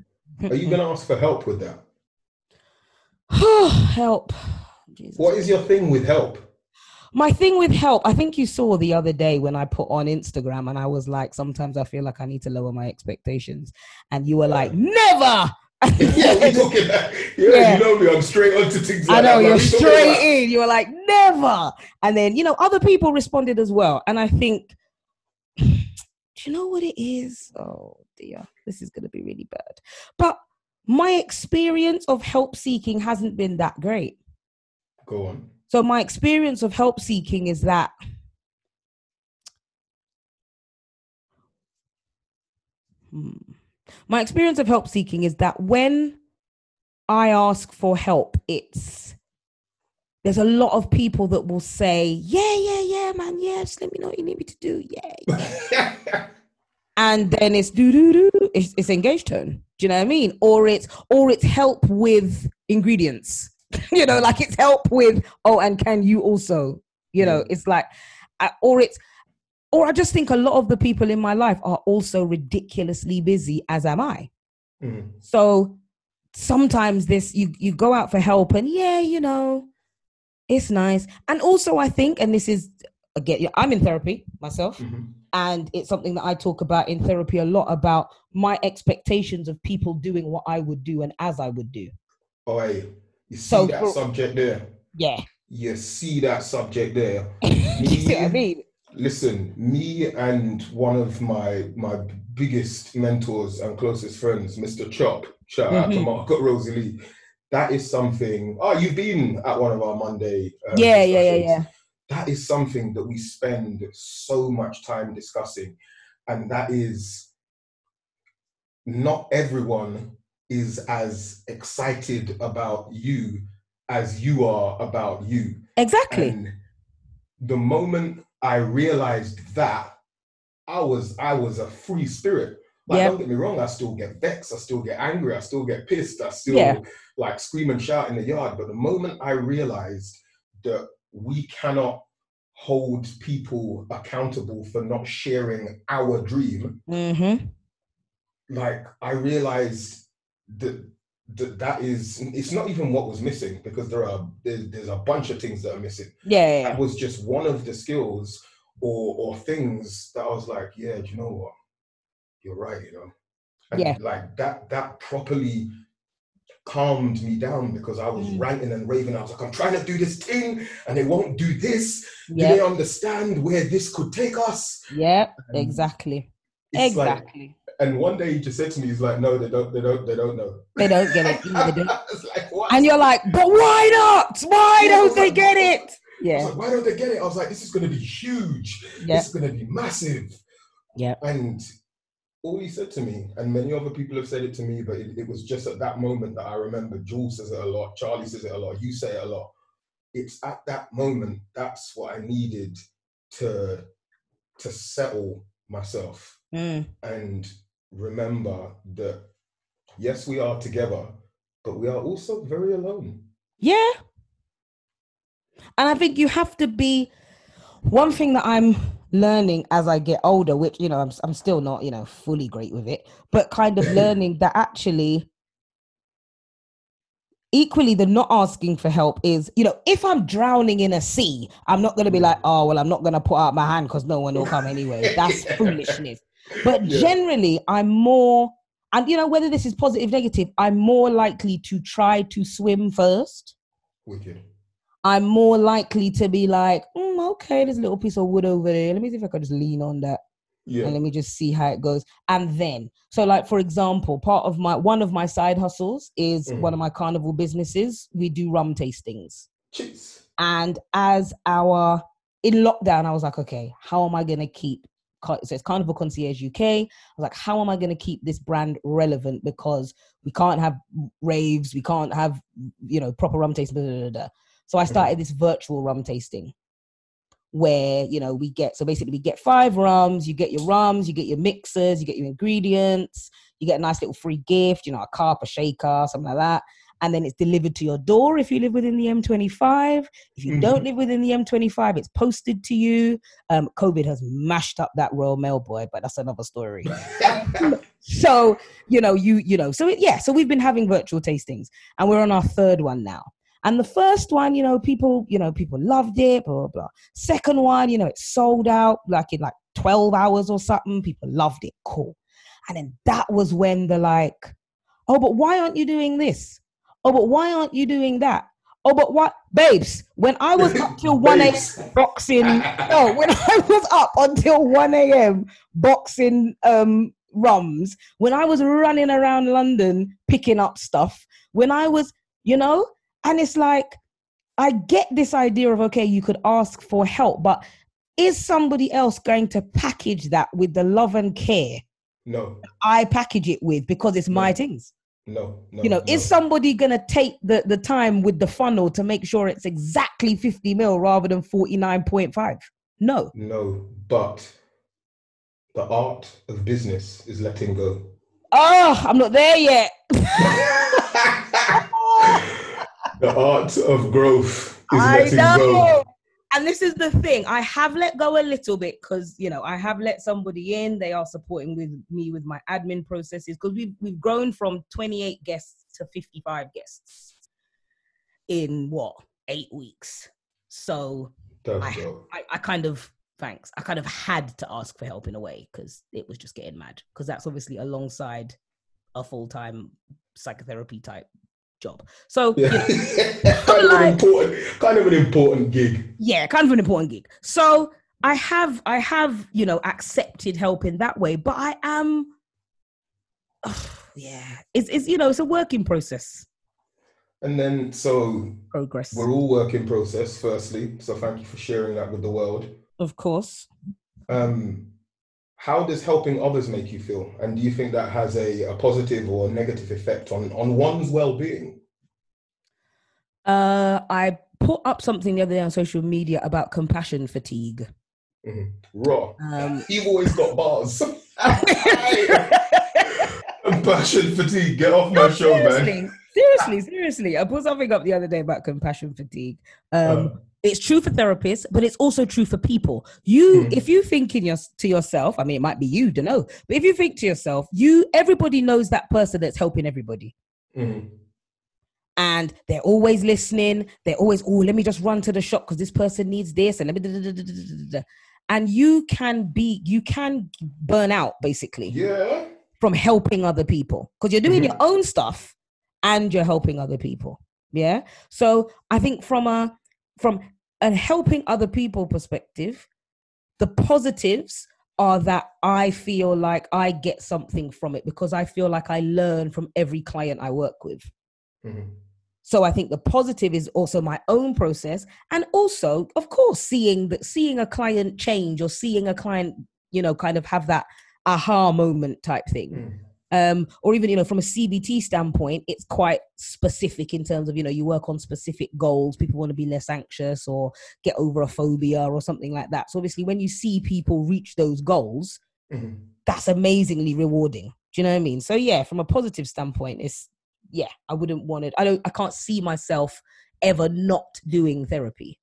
Are you going to ask for help with that? *sighs*
help Jesus.
What is your thing with help?
My thing with help i think you saw the other day when i put on instagram and i was like sometimes i feel like i need to lower my expectations and you were like never *laughs*
yeah, *laughs* we talking that. Yeah,
Yeah.
you know me. I'm straight onto things like
I know
that.
you're
man. We talking
straight
about-
in. You were like, never. And then, you know, other people responded as well. And I think, do you know what it is? Oh dear, this is going to be really bad. But my experience of help seeking hasn't been that great.
Go on.
So my experience of help seeking is that Hmm. my experience of help seeking is that when I ask for help, it's there's a lot of people that will say, "Yeah, yeah, yeah, man, yeah, just let me know what you need me to do." Yeah, *laughs* and then it's do do do. It's, it's engaged tone. Do you know what I mean? Or it's or it's help with ingredients. *laughs* you know, like it's help with oh, and can you also? You know,
Mm.
it's like, or it's or I just think a lot of the people in my life are also ridiculously busy, as am I.
Mhm.
So sometimes this you you go out for help and yeah, you know, it's nice. And also I think, and this is again, I'm in therapy myself,
Mhm.
and it's something that I talk about in therapy a lot about my expectations of people doing what I would do and as I would do.
Oi, you see
So
that
for-
subject there?
Yeah.
You see that subject there? *laughs*
you see what I mean?
Listen, me and one of my my biggest mentors and closest friends, Mr. Chop, shout out to
Mhm.
Margaret Rosalie. That is something. Oh, you've been at one of our Monday. um,
Yeah, yeah, yeah, yeah.
That is something that we spend so much time discussing, and that is not everyone is as excited about you as you are about you.
Exactly.
And the moment I realized that, I was I was a free spirit. Like,
Yeah.
don't get me wrong, I still get vexed, I still get angry, I still get pissed, I still
Yeah.
like scream and shout in the yard. But the moment I realized that we cannot hold people accountable for not sharing our dream,
Mm-hmm.
like I realized that th- that is it's not even what was missing because there are there's, there's a bunch of things that are missing.
Yeah, yeah,
That was just one of the skills or or things that I was like, yeah, do you know what? You're right, you know. And
Yeah.
like that that properly calmed me down because I was
Mm.
ranting and raving. I was like, I'm trying to do this thing and they won't do this. Do they understand where this could take us?
yeah,
And
exactly,
like-
exactly.
And one day he just said to me, he's like, no, they don't, they don't, they don't know.
They don't get it. *laughs* Yeah, don't.
like.
And you're like, but why not? Why
Yeah,
don't they
like,
get it? Yeah,
like, why don't they get it? I was like, this is going to be huge.
yeah,
This is going to be massive.
yeah.
And all he said to me, and many other people have said it to me, but it, it was just at that moment that I remember. Jules says it a lot. Charlie says it a lot. You say it a lot. It's at that moment that's what I needed to to settle myself
Mm.
and remember that yes, we are together, but we are also very alone.
Yeah. And I think you have to be one thing that I'm learning as I get older, which, you know, I'm, I'm still not, you know, fully great with it, but kind of *laughs* learning that actually equally the not asking for help is, you know, if I'm drowning in a sea, I'm not going to be hmm. like, oh, well, I'm not going to put out my hand because no one will come anyway. *laughs* That's foolishness. But
Yeah.
generally, I'm more, and you know, whether this is positive, negative, I'm more likely to try to swim first.
Wicked.
I'm more likely to be like, mm, okay, there's a little piece of wood over there. Let me see if I can just lean on that
Yeah.
and let me just see how it goes. And then, so like for example, part of my one of my side hustles is
Mhm.
one of my carnival businesses. We do rum tastings.
Cheers.
And as our in lockdown, I was like, okay, how am I gonna keep so it's Carnival Concierge UK. I was like, how am I gonna keep this brand relevant? Because we can't have raves, we can't have you know proper rum tasting. blah, blah, blah, blah. So I mm-hmm. started this virtual rum tasting where you know we get so basically we get five rums you get your rums you get your mixers you get your ingredients you get a nice little free gift you know a cup a shaker something like that and then it's delivered to your door if you live within the m25 if you don't live within the m25 it's posted to you. Um covid has mashed up that royal mail boy but that's another story. *laughs* So you know you you know so it, yeah so we've been having virtual tastings and we're on our third one now. And the first one you know people you know people loved it blah blah blah. Second one you know it sold out like in like 12 hours or something. People loved it. Cool. And then that was when the like oh but why aren't you doing this oh but why aren't you doing that? Oh but what babes when i was up till *laughs* 1 a.m boxing *laughs* no when i was up until 1 a.m boxing um rums when i was running around london picking up stuff when i was you know and it's like i get this idea of okay you could ask for help but is somebody else going to package that with the love and care
No,
i package it with because it's my things
no, no.
you know
no.
is somebody going to take the the time with the funnel to make sure it's exactly 50 mil rather than 49.5 no
No, but the art of business is letting go.
oh i'm not there yet *laughs* *laughs*
the art of growth is
I
letting
know.
go.
And this is the thing. I have let go a little bit because you know I have let somebody in. They are supporting with me with my admin processes because we've we've grown from 28 guests to 55 guests in what eight weeks. So I. I I kind of thanks. I kind of had to ask for help in a way because it was just getting mad. Because that's obviously alongside a full time psychotherapy type job. So you know, *laughs*
kind of an
Like-
important, kind of an important gig.
yeah kind of an important gig so i have i have you know accepted help in that way but i am yeah it's, it's you know it's a working process
And then, so
progress
we're all work in process. Firstly, so thank you for sharing that with the world.
of course
Um, how does helping others make you feel? And do you think that has a, a positive or negative effect on, on one's well-being?
uh i put up something the other day on social media about compassion fatigue
Raw.
um
You've always got bars. *laughs* Compassion fatigue. Get off my show, man.
seriously seriously seriously i put something up the other day about compassion fatigue um
Uh,
it's true for therapists, but it's also true for people. You,
Mm.
if you think in your, to yourself, I mean, it might be you, don't know, but if you think to yourself, you, everybody knows that person that's helping everybody.
Mhm.
and they're always listening. They're always, oh, let me just run to the shop because this person needs this, and let me da- da- da- da- da- da- da- da." and you can be, you can burn out basically
Yeah.
from helping other people because you're doing
Mhm.
your own stuff and you're helping other people. Yeah. So I think from a from a helping other people perspective, the positives are that I feel like I get something from it because I feel like I learn from every client I work with.
Mhm.
So I think the positive is also my own process, and also, of course, seeing that seeing a client change or seeing a client, you know, kind of have that aha moment type thing.
Mm.
Um, or even you know, from a CBT standpoint, it's quite specific in terms of you know you work on specific goals. People want to be less anxious or get over a phobia or something like that. So obviously, when you see people reach those goals,
Mhm.
that's amazingly rewarding. Do you know what I mean? So yeah, from a positive standpoint, it's yeah, I wouldn't want it. I don't I can't see myself ever not doing therapy.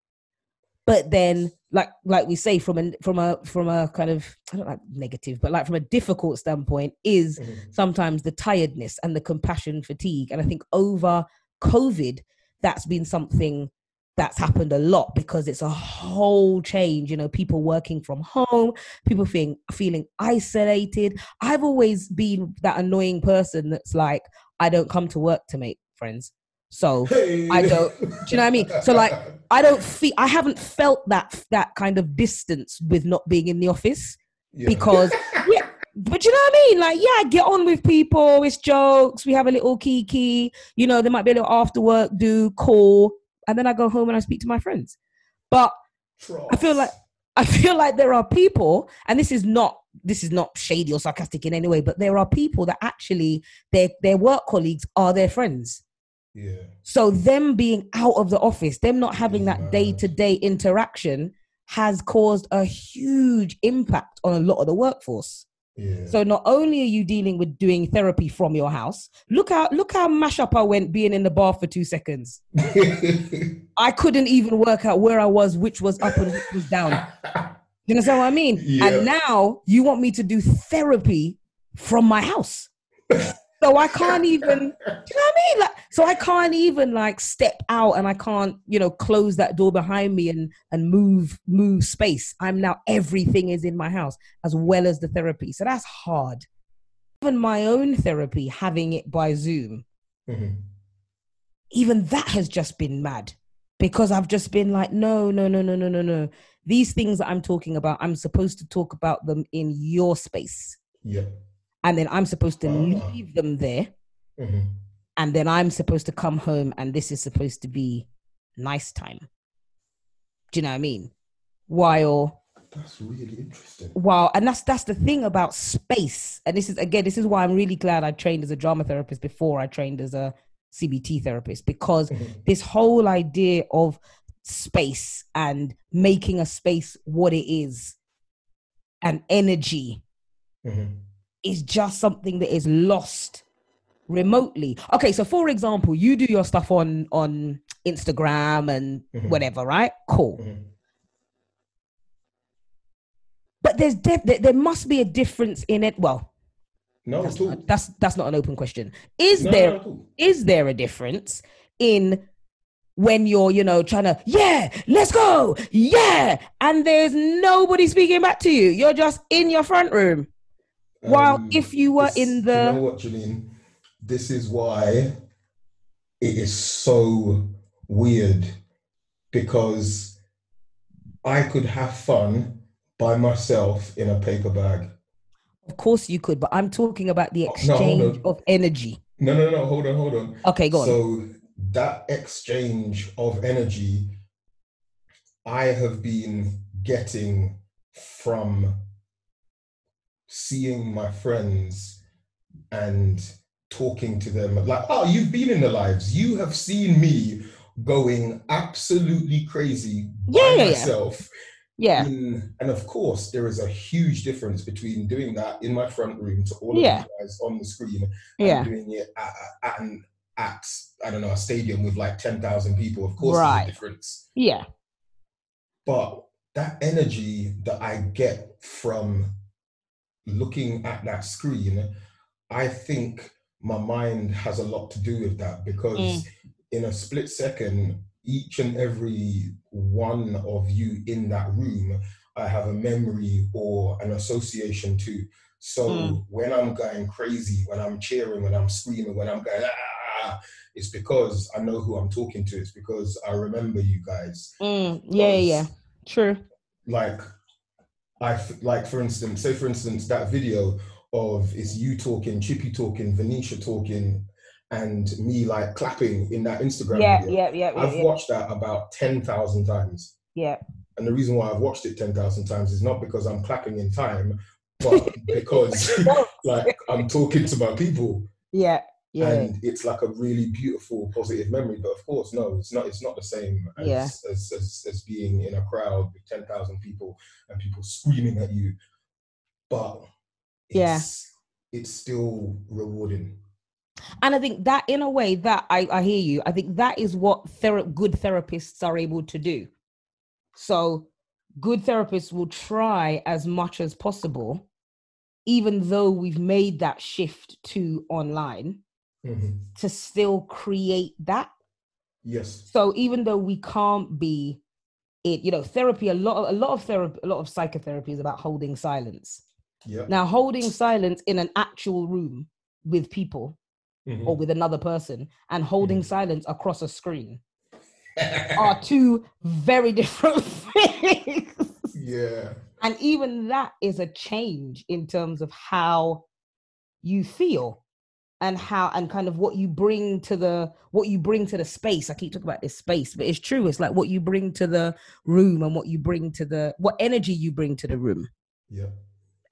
But then like like we say from a from a from a kind of I don't like negative, but like from a difficult standpoint is
Mhm.
sometimes the tiredness and the compassion fatigue. And I think over COVID, that's been something that's happened a lot because it's a whole change. You know, people working from home, people feeling feeling isolated. I've always been that annoying person that's like, I don't come to work to make friends. So
Hey.
I don't- do you know what I mean? So, like, I don't feel I haven't felt that that kind of distance with not being in the office
Yeah.
because *laughs* yeah, but you know what I mean? Like, yeah, I get on with people, it's jokes, we have a little kiki, you know, there might be a little after work do, call, and then I go home and I speak to my friends. But I feel like I feel like there are people, and this is not this is not shady or sarcastic in any way, but there are people that actually their their work colleagues are their friends.
Yeah.
So them being out of the office, them not having
Is
that day to day interaction has caused a huge impact on a lot of the workforce.
Yeah.
So not only are you dealing with doing therapy from your house, look how look how mash up I went being in the bar for two seconds. *laughs* I couldn't even work out where I was, which was up and which was down. You understand what I mean?
Yeah.
And now you want me to do therapy from my house. *laughs* so I can't even, do you know what I mean? Like, so I can't even like step out and I can't, you know, close that door behind me and and move move space. I'm now everything is in my house as well as the therapy. So that's hard. Even my own therapy, having it by Zoom,
Mhm.
even that has just been mad because I've just been like, no, no, no, no, no, no, no. These things that I'm talking about, I'm supposed to talk about them in your space.
Yeah.
And then I'm supposed to
Ah.
leave them there.
Mhm.
And then I'm supposed to come home and this is supposed to be nice time. Do you know what I mean? While
That's really interesting.
Wow, and that's that's the thing about space. And this is again, this is why I'm really glad I trained as a drama therapist before I trained as a CBT therapist because *laughs* this whole idea of space and making a space what it is and energy
Mhm.
is just something that is lost remotely. Okay, so for example, you do your stuff on on Instagram and
Mhm.
whatever, right? Cool.
Mhm.
But there's def- there, there must be a difference in it. Well,
No,
that's
at
not, that's that's not an open question. Is
No,
there
no,
is there a difference in when you're you know trying to yeah let's go yeah and there's nobody speaking back to you you're just in your front room while
Um,
if you were in
You
the
know what, Janine? This is why it is so weird because I could have fun by myself in a paper bag.
of course you could but i'm talking about the
Oh, no,
exchange of energy
No, no, no, hold on, hold on.
okay go on
So that exchange of energy I have been getting from seeing my friends and talking to them like, oh, you've been in the lives. You have seen me going absolutely crazy by
Yeah, yeah, yeah.
myself.
yeah
In, and of course, there is a huge difference between doing that in my front room to all of
Yeah.
you guys on the screen
yeah
doing it at, at, an, at I don't know a stadium with like ten thousand people. Of course,
Right.
there's a difference.
yeah
But that energy that I get from looking at that screen, I think my mind has a lot to do with that because
Mm.
in a split second, each and every one of you in that room, I have a memory or an association to. So
Mm.
when I'm going crazy, when I'm cheering, when I'm screaming, when I'm going, ah, it's because I know who I'm talking to. It's because I remember you guys.
Mm, yeah, yeah, yeah. True.
Like, I f- like for instance, say for instance that video of it's you talking, Chippy talking, Venetia talking, and me like clapping in that Instagram
Yeah,
video.
yeah, yeah, yeah,
I've
yeah.
watched that about ten thousand times,
yeah.
and the reason why I've watched it ten thousand times is not because I'm clapping in time, but *laughs* because *laughs* like I'm talking to my people,
Yeah, yeah.
and it's like a really beautiful, positive memory. But of course, no, it's not. It's not the same as
Yeah.
as, as, as being in a crowd with ten thousand people and people screaming at you. But
Yeah.
it's, it's still rewarding.
And I think that, in a way, that I, I hear you. I think that is what good therapists are able to do. So, good therapists will try as much as possible, even though we've made that shift to online,
Mhm.
to still create that.
Yes.
So, even though we can't be it, you know, therapy, a lot of, a lot of therapy, a lot of psychotherapy is about holding silence.
Yeah.
Now, holding silence in an actual room with people
Mhm.
or with another person and holding
Mhm.
silence across a screen *laughs* are two very different *laughs* things.
yeah.
And even that is a change in terms of how you feel and how and kind of what you bring to the what you bring to the space. I keep talking about this space, but it's true. It's like what you bring to the room and what you bring to the what energy you bring to the room.
Yeah.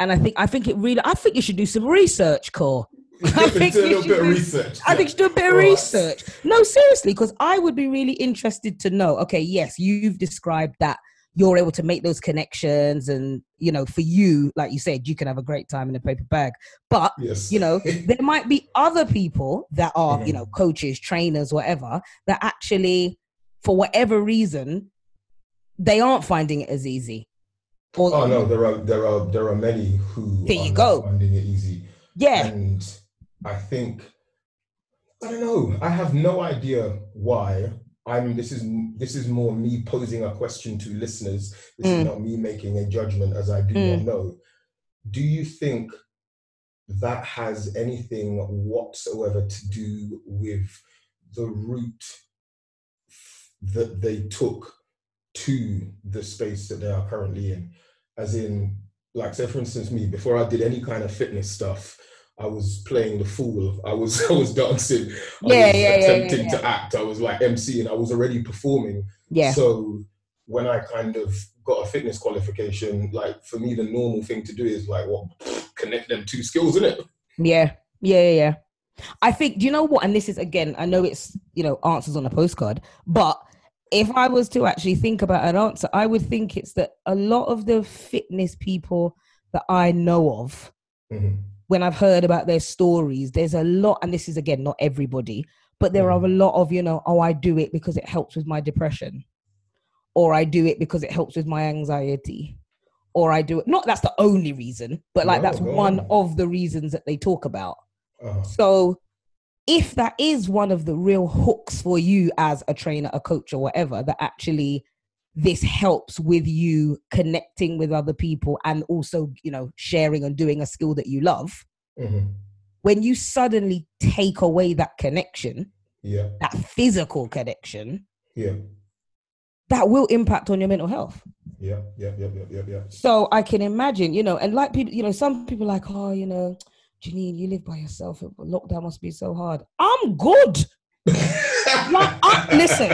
And I think I think it really I think you should do some research, Core. *laughs* I think
do a
you should
bit of
do-
research.
I think you should do a bit of
Alright.
research. No, seriously, because I would be really interested to know. Okay, yes, you've described that you're able to make those connections, and you know, for you, like you said, you can have a great time in a paper bag. But
Yes.
you know, *laughs* there might be other people that are, you
Mhm.
know, coaches, trainers, whatever, that actually, for whatever reason, they aren't finding it as easy. Or
Oh no, there are there are there are many who
There
are
you go.
finding it easy.
yeah,
And I think I don't know. I have no idea why. I'm this is this is more me posing a question to listeners. This
Mm.
is not me making a judgment as I do
Mm.
not know. Do you think that has anything whatsoever to do with the route that they took to the space that they are currently in? As in, like, say for instance, me, before I did any kind of fitness stuff, I was playing the fool. I was *laughs* I was dancing. I
Yeah,
was
yeah, yeah, yeah,
attempting
yeah.
to act. I was like MC and I was already performing.
yeah,
So when I kind of got a fitness qualification, like for me, the normal thing to do is like, what, *sniffs* connect them two skills, isn't it?
Yeah, yeah, yeah, yeah. I think, do you know what? And this is again, I know it's, you know, answers on a postcard, but if I was to actually think about an answer, I would think it's that a lot of the fitness people that I know of,
Mhm.
when I've heard about their stories, there's a lot, and this is again, not everybody, but there are a lot of, you know, oh, I do it because it helps with my depression, or I do it because it helps with my anxiety, or I do it, not that's the only reason, but like
No,
that's
go
one of the reasons that they talk about.
Uh-huh.
So, if that is one of the real hooks for you as a trainer, a coach, or whatever, that actually this helps with you connecting with other people and also, you know, sharing and doing a skill that you love,
Mhm.
when you suddenly take away that connection,
Yeah,
that physical connection,
yeah,
that will impact on your mental health.
yeah, yeah, yeah, yeah, yeah, yeah.
So I can imagine, you know, and like people, you know, some people are like, oh, you know, Janine, you live by yourself. Lockdown must be so hard. I'm good. *laughs* Like, uh, listen,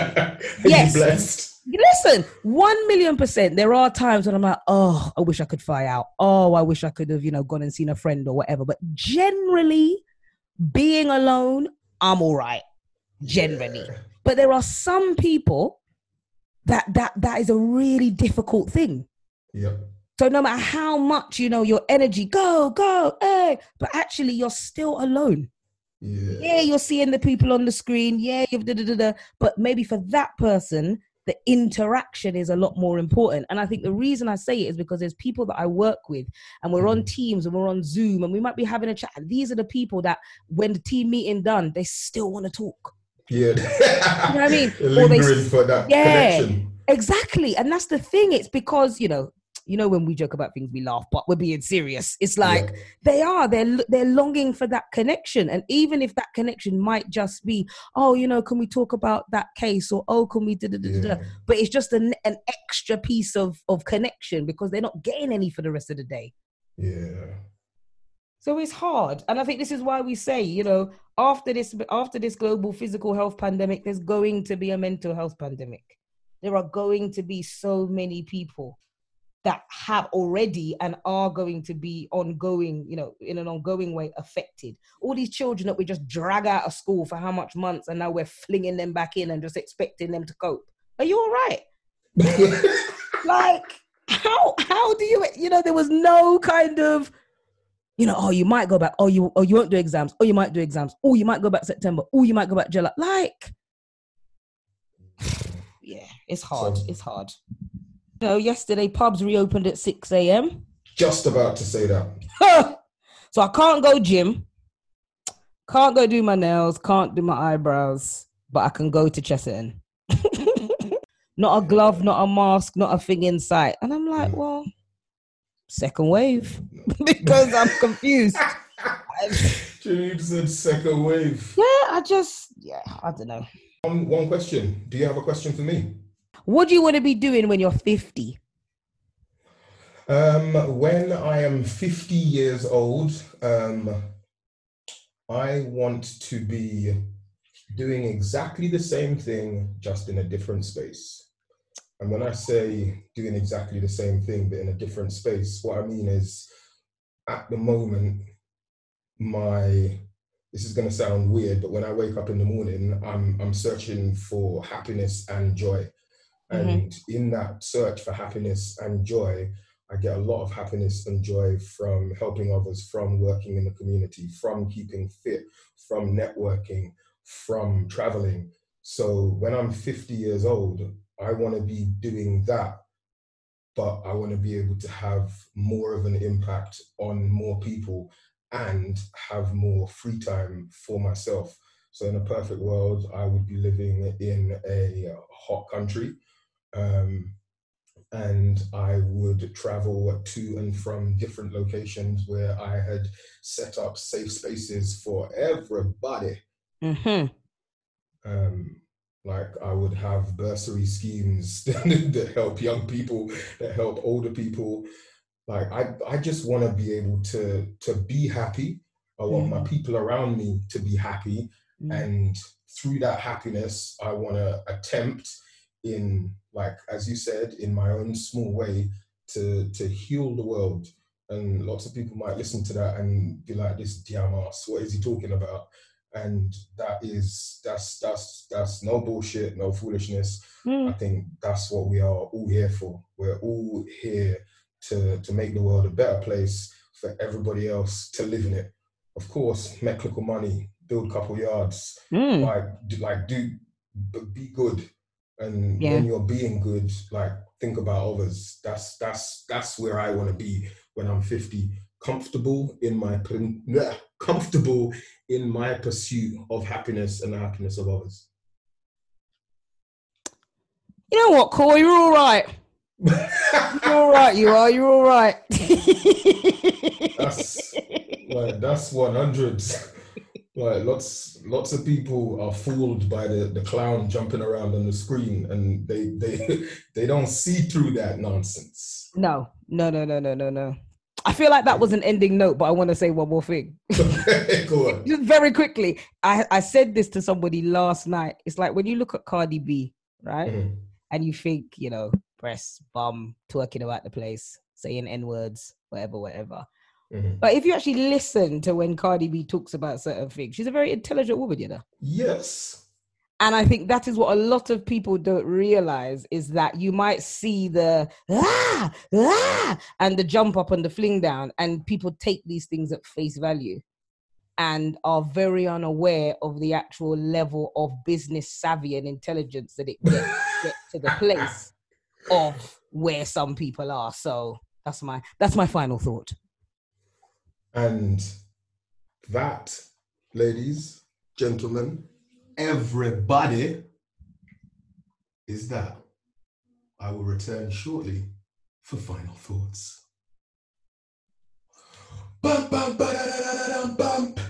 yes. Listen, one million percent. There are times when I'm like, oh, I wish I could fly out. Oh, I wish I could have, you know, gone and seen a friend or whatever. But generally, being alone, I'm all right. Generally.
Yeah.
But there are some people that that that is a really difficult thing.
Yeah.
So no matter how much you know your energy, go, go, hey, but actually you're still alone.
Yeah.
Yeah, you're seeing the people on the screen. Yeah, you've da da da da. But maybe for that person, the interaction is a lot more important. And I think the reason I say it is because there's people that I work with and we're on
Mm-hmm.
Teams and we're on Zoom and we might be having a chat. And these are the people that when the team meeting done, they still want to talk.
Yeah.
You know what I mean? *laughs* Or they
for that
Yeah.
connection.
Exactly. And that's the thing. It's because, you know, you know when we joke about things we laugh, but we're being serious. It's like
Yeah.
they are they're they're longing for that connection and even if that connection might just be oh you know can we talk about that case or oh can we da, da, da.
Yeah.
but it's just an, an extra piece of of connection because they're not getting any for the rest of the day
Yeah.
so it's hard and i think this is why we say you know after this after this global physical health pandemic there's going to be a mental health pandemic there are going to be so many people that have already and are going to be ongoing, you know, in an ongoing way affected. All these children that we just drag out of school for how much months and now we're flinging them back in and just expecting them to cope. Are you all right? *laughs* Like, how how do you you know there was no kind of you know, oh, you might go back. Oh, you oh you won't do exams. Oh, you might do exams. Oh, you might go back September. Oh, you might go back July. Like, *sighs* yeah, it's hard.
So-
it's hard. Know, yesterday pubs reopened at 6 a.m.
Just about to say that. *laughs*
so I can't go gym, can't go do my nails, can't do my eyebrows, but I can go to Chesterton. *laughs* not a glove, not a mask, not a thing in sight. And I'm like, well, second wave *laughs* because I'm confused.
Janine said second wave.
Yeah, I just, yeah, I don't know.
One, one question. Do you have a question for me?
What do you want to be doing when you're 50?
Um, when I am 50 years old, um, I want to be doing exactly the same thing, just in a different space. And when I say doing exactly the same thing, but in a different space, what I mean is at the moment, my this is going to sound weird, but when I wake up in the morning, I'm, I'm searching for happiness and joy. Mm-hmm. And in that search for happiness and joy, I get a lot of happiness and joy from helping others, from working in the community, from keeping fit, from networking, from traveling. So when I'm 50 years old, I want to be doing that, but I want to be able to have more of an impact on more people and have more free time for myself. So in a perfect world, I would be living in a hot country um, and I would travel to and from different locations where I had set up safe spaces for everybody.
Mm-hmm.
Um, like I would have bursary schemes *laughs* that help young people, that help older people. Like I, I just want to be able to to be happy. I want my people around me to be happy, and through that happiness, I want to attempt in like as you said in my own small way to to heal the world. And lots of people might listen to that and be like this damn diamas what is he talking about? And that is that's that's that's no bullshit no foolishness. I think that's what we are all here for. We're all here to to make the world a better place for everybody else to live in it. Of course make little money build a couple yards.
Mm.
like like do be good and
Yeah.
when you're being good like think about others that's that's that's where i want to be when i'm 50 comfortable in my bleh, *laughs* comfortable in my pursuit of happiness and the happiness of others
You know what, Corey? You're all right. You're all right. You are. You're all right.
that's like that's 100 *laughs* like lots lots of people are fooled by the the clown jumping around on the screen and they they *laughs* they don't see through that nonsense
no, no, no, no, no, no, no. I feel like that was an ending note, but I want to say one more thing. *laughs* *laughs*
go on
Just very quickly. I, I said this to somebody last night. It's like when you look at Cardi B, right?
Mhm.
And you think, you know, breast, bum, twerking about the place, saying N words, whatever, whatever.
Mhm.
But if you actually listen to when Cardi B talks about certain things, she's a very intelligent woman, you know.
yes
And I think that is what a lot of people don't realize is that you might see the ah, ah, and the jump up and the fling down, and people take these things at face value and are very unaware of the actual level of business savvy and intelligence that it *laughs* gets. get to the place of where some people are. So that's my that's my final thought.
And that, ladies, gentlemen, everybody, is that. I will return shortly for final thoughts. Bum, bum, ba-da-da-da-da-dum, bump.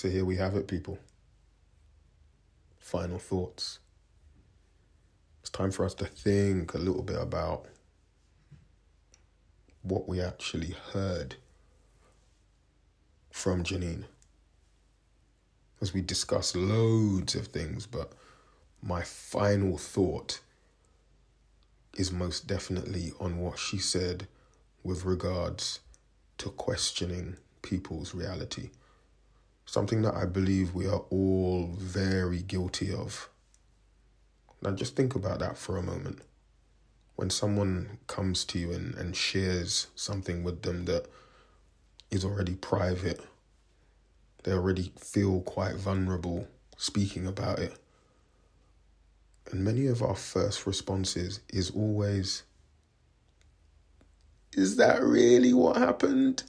So here we have it, people. Final thoughts. It's time for us to think a little bit about what we actually heard from Janine. As we discuss loads of things, but my final thought is most definitely on what she said with regards to questioning people's reality something that I believe we are all very guilty of. Now, just think about that for a moment. When someone comes to you and, and shares something with them that is already private, they already feel quite vulnerable speaking about it. And many of our first responses is always, Is that really what happened?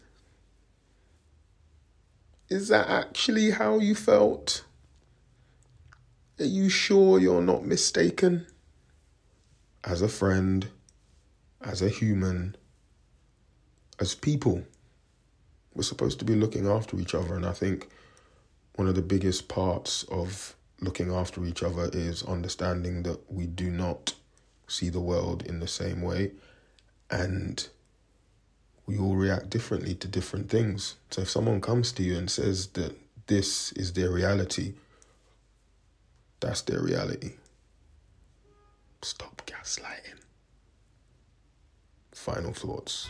Is that actually how you felt? Are you sure you're not mistaken? As a friend, as a human, as people, we're supposed to be looking after each other. And I think one of the biggest parts of looking after each other is understanding that we do not see the world in the same way. And we all react differently to different things. So if someone comes to you and says that this is their reality, that's their reality. Stop gaslighting. Final thoughts.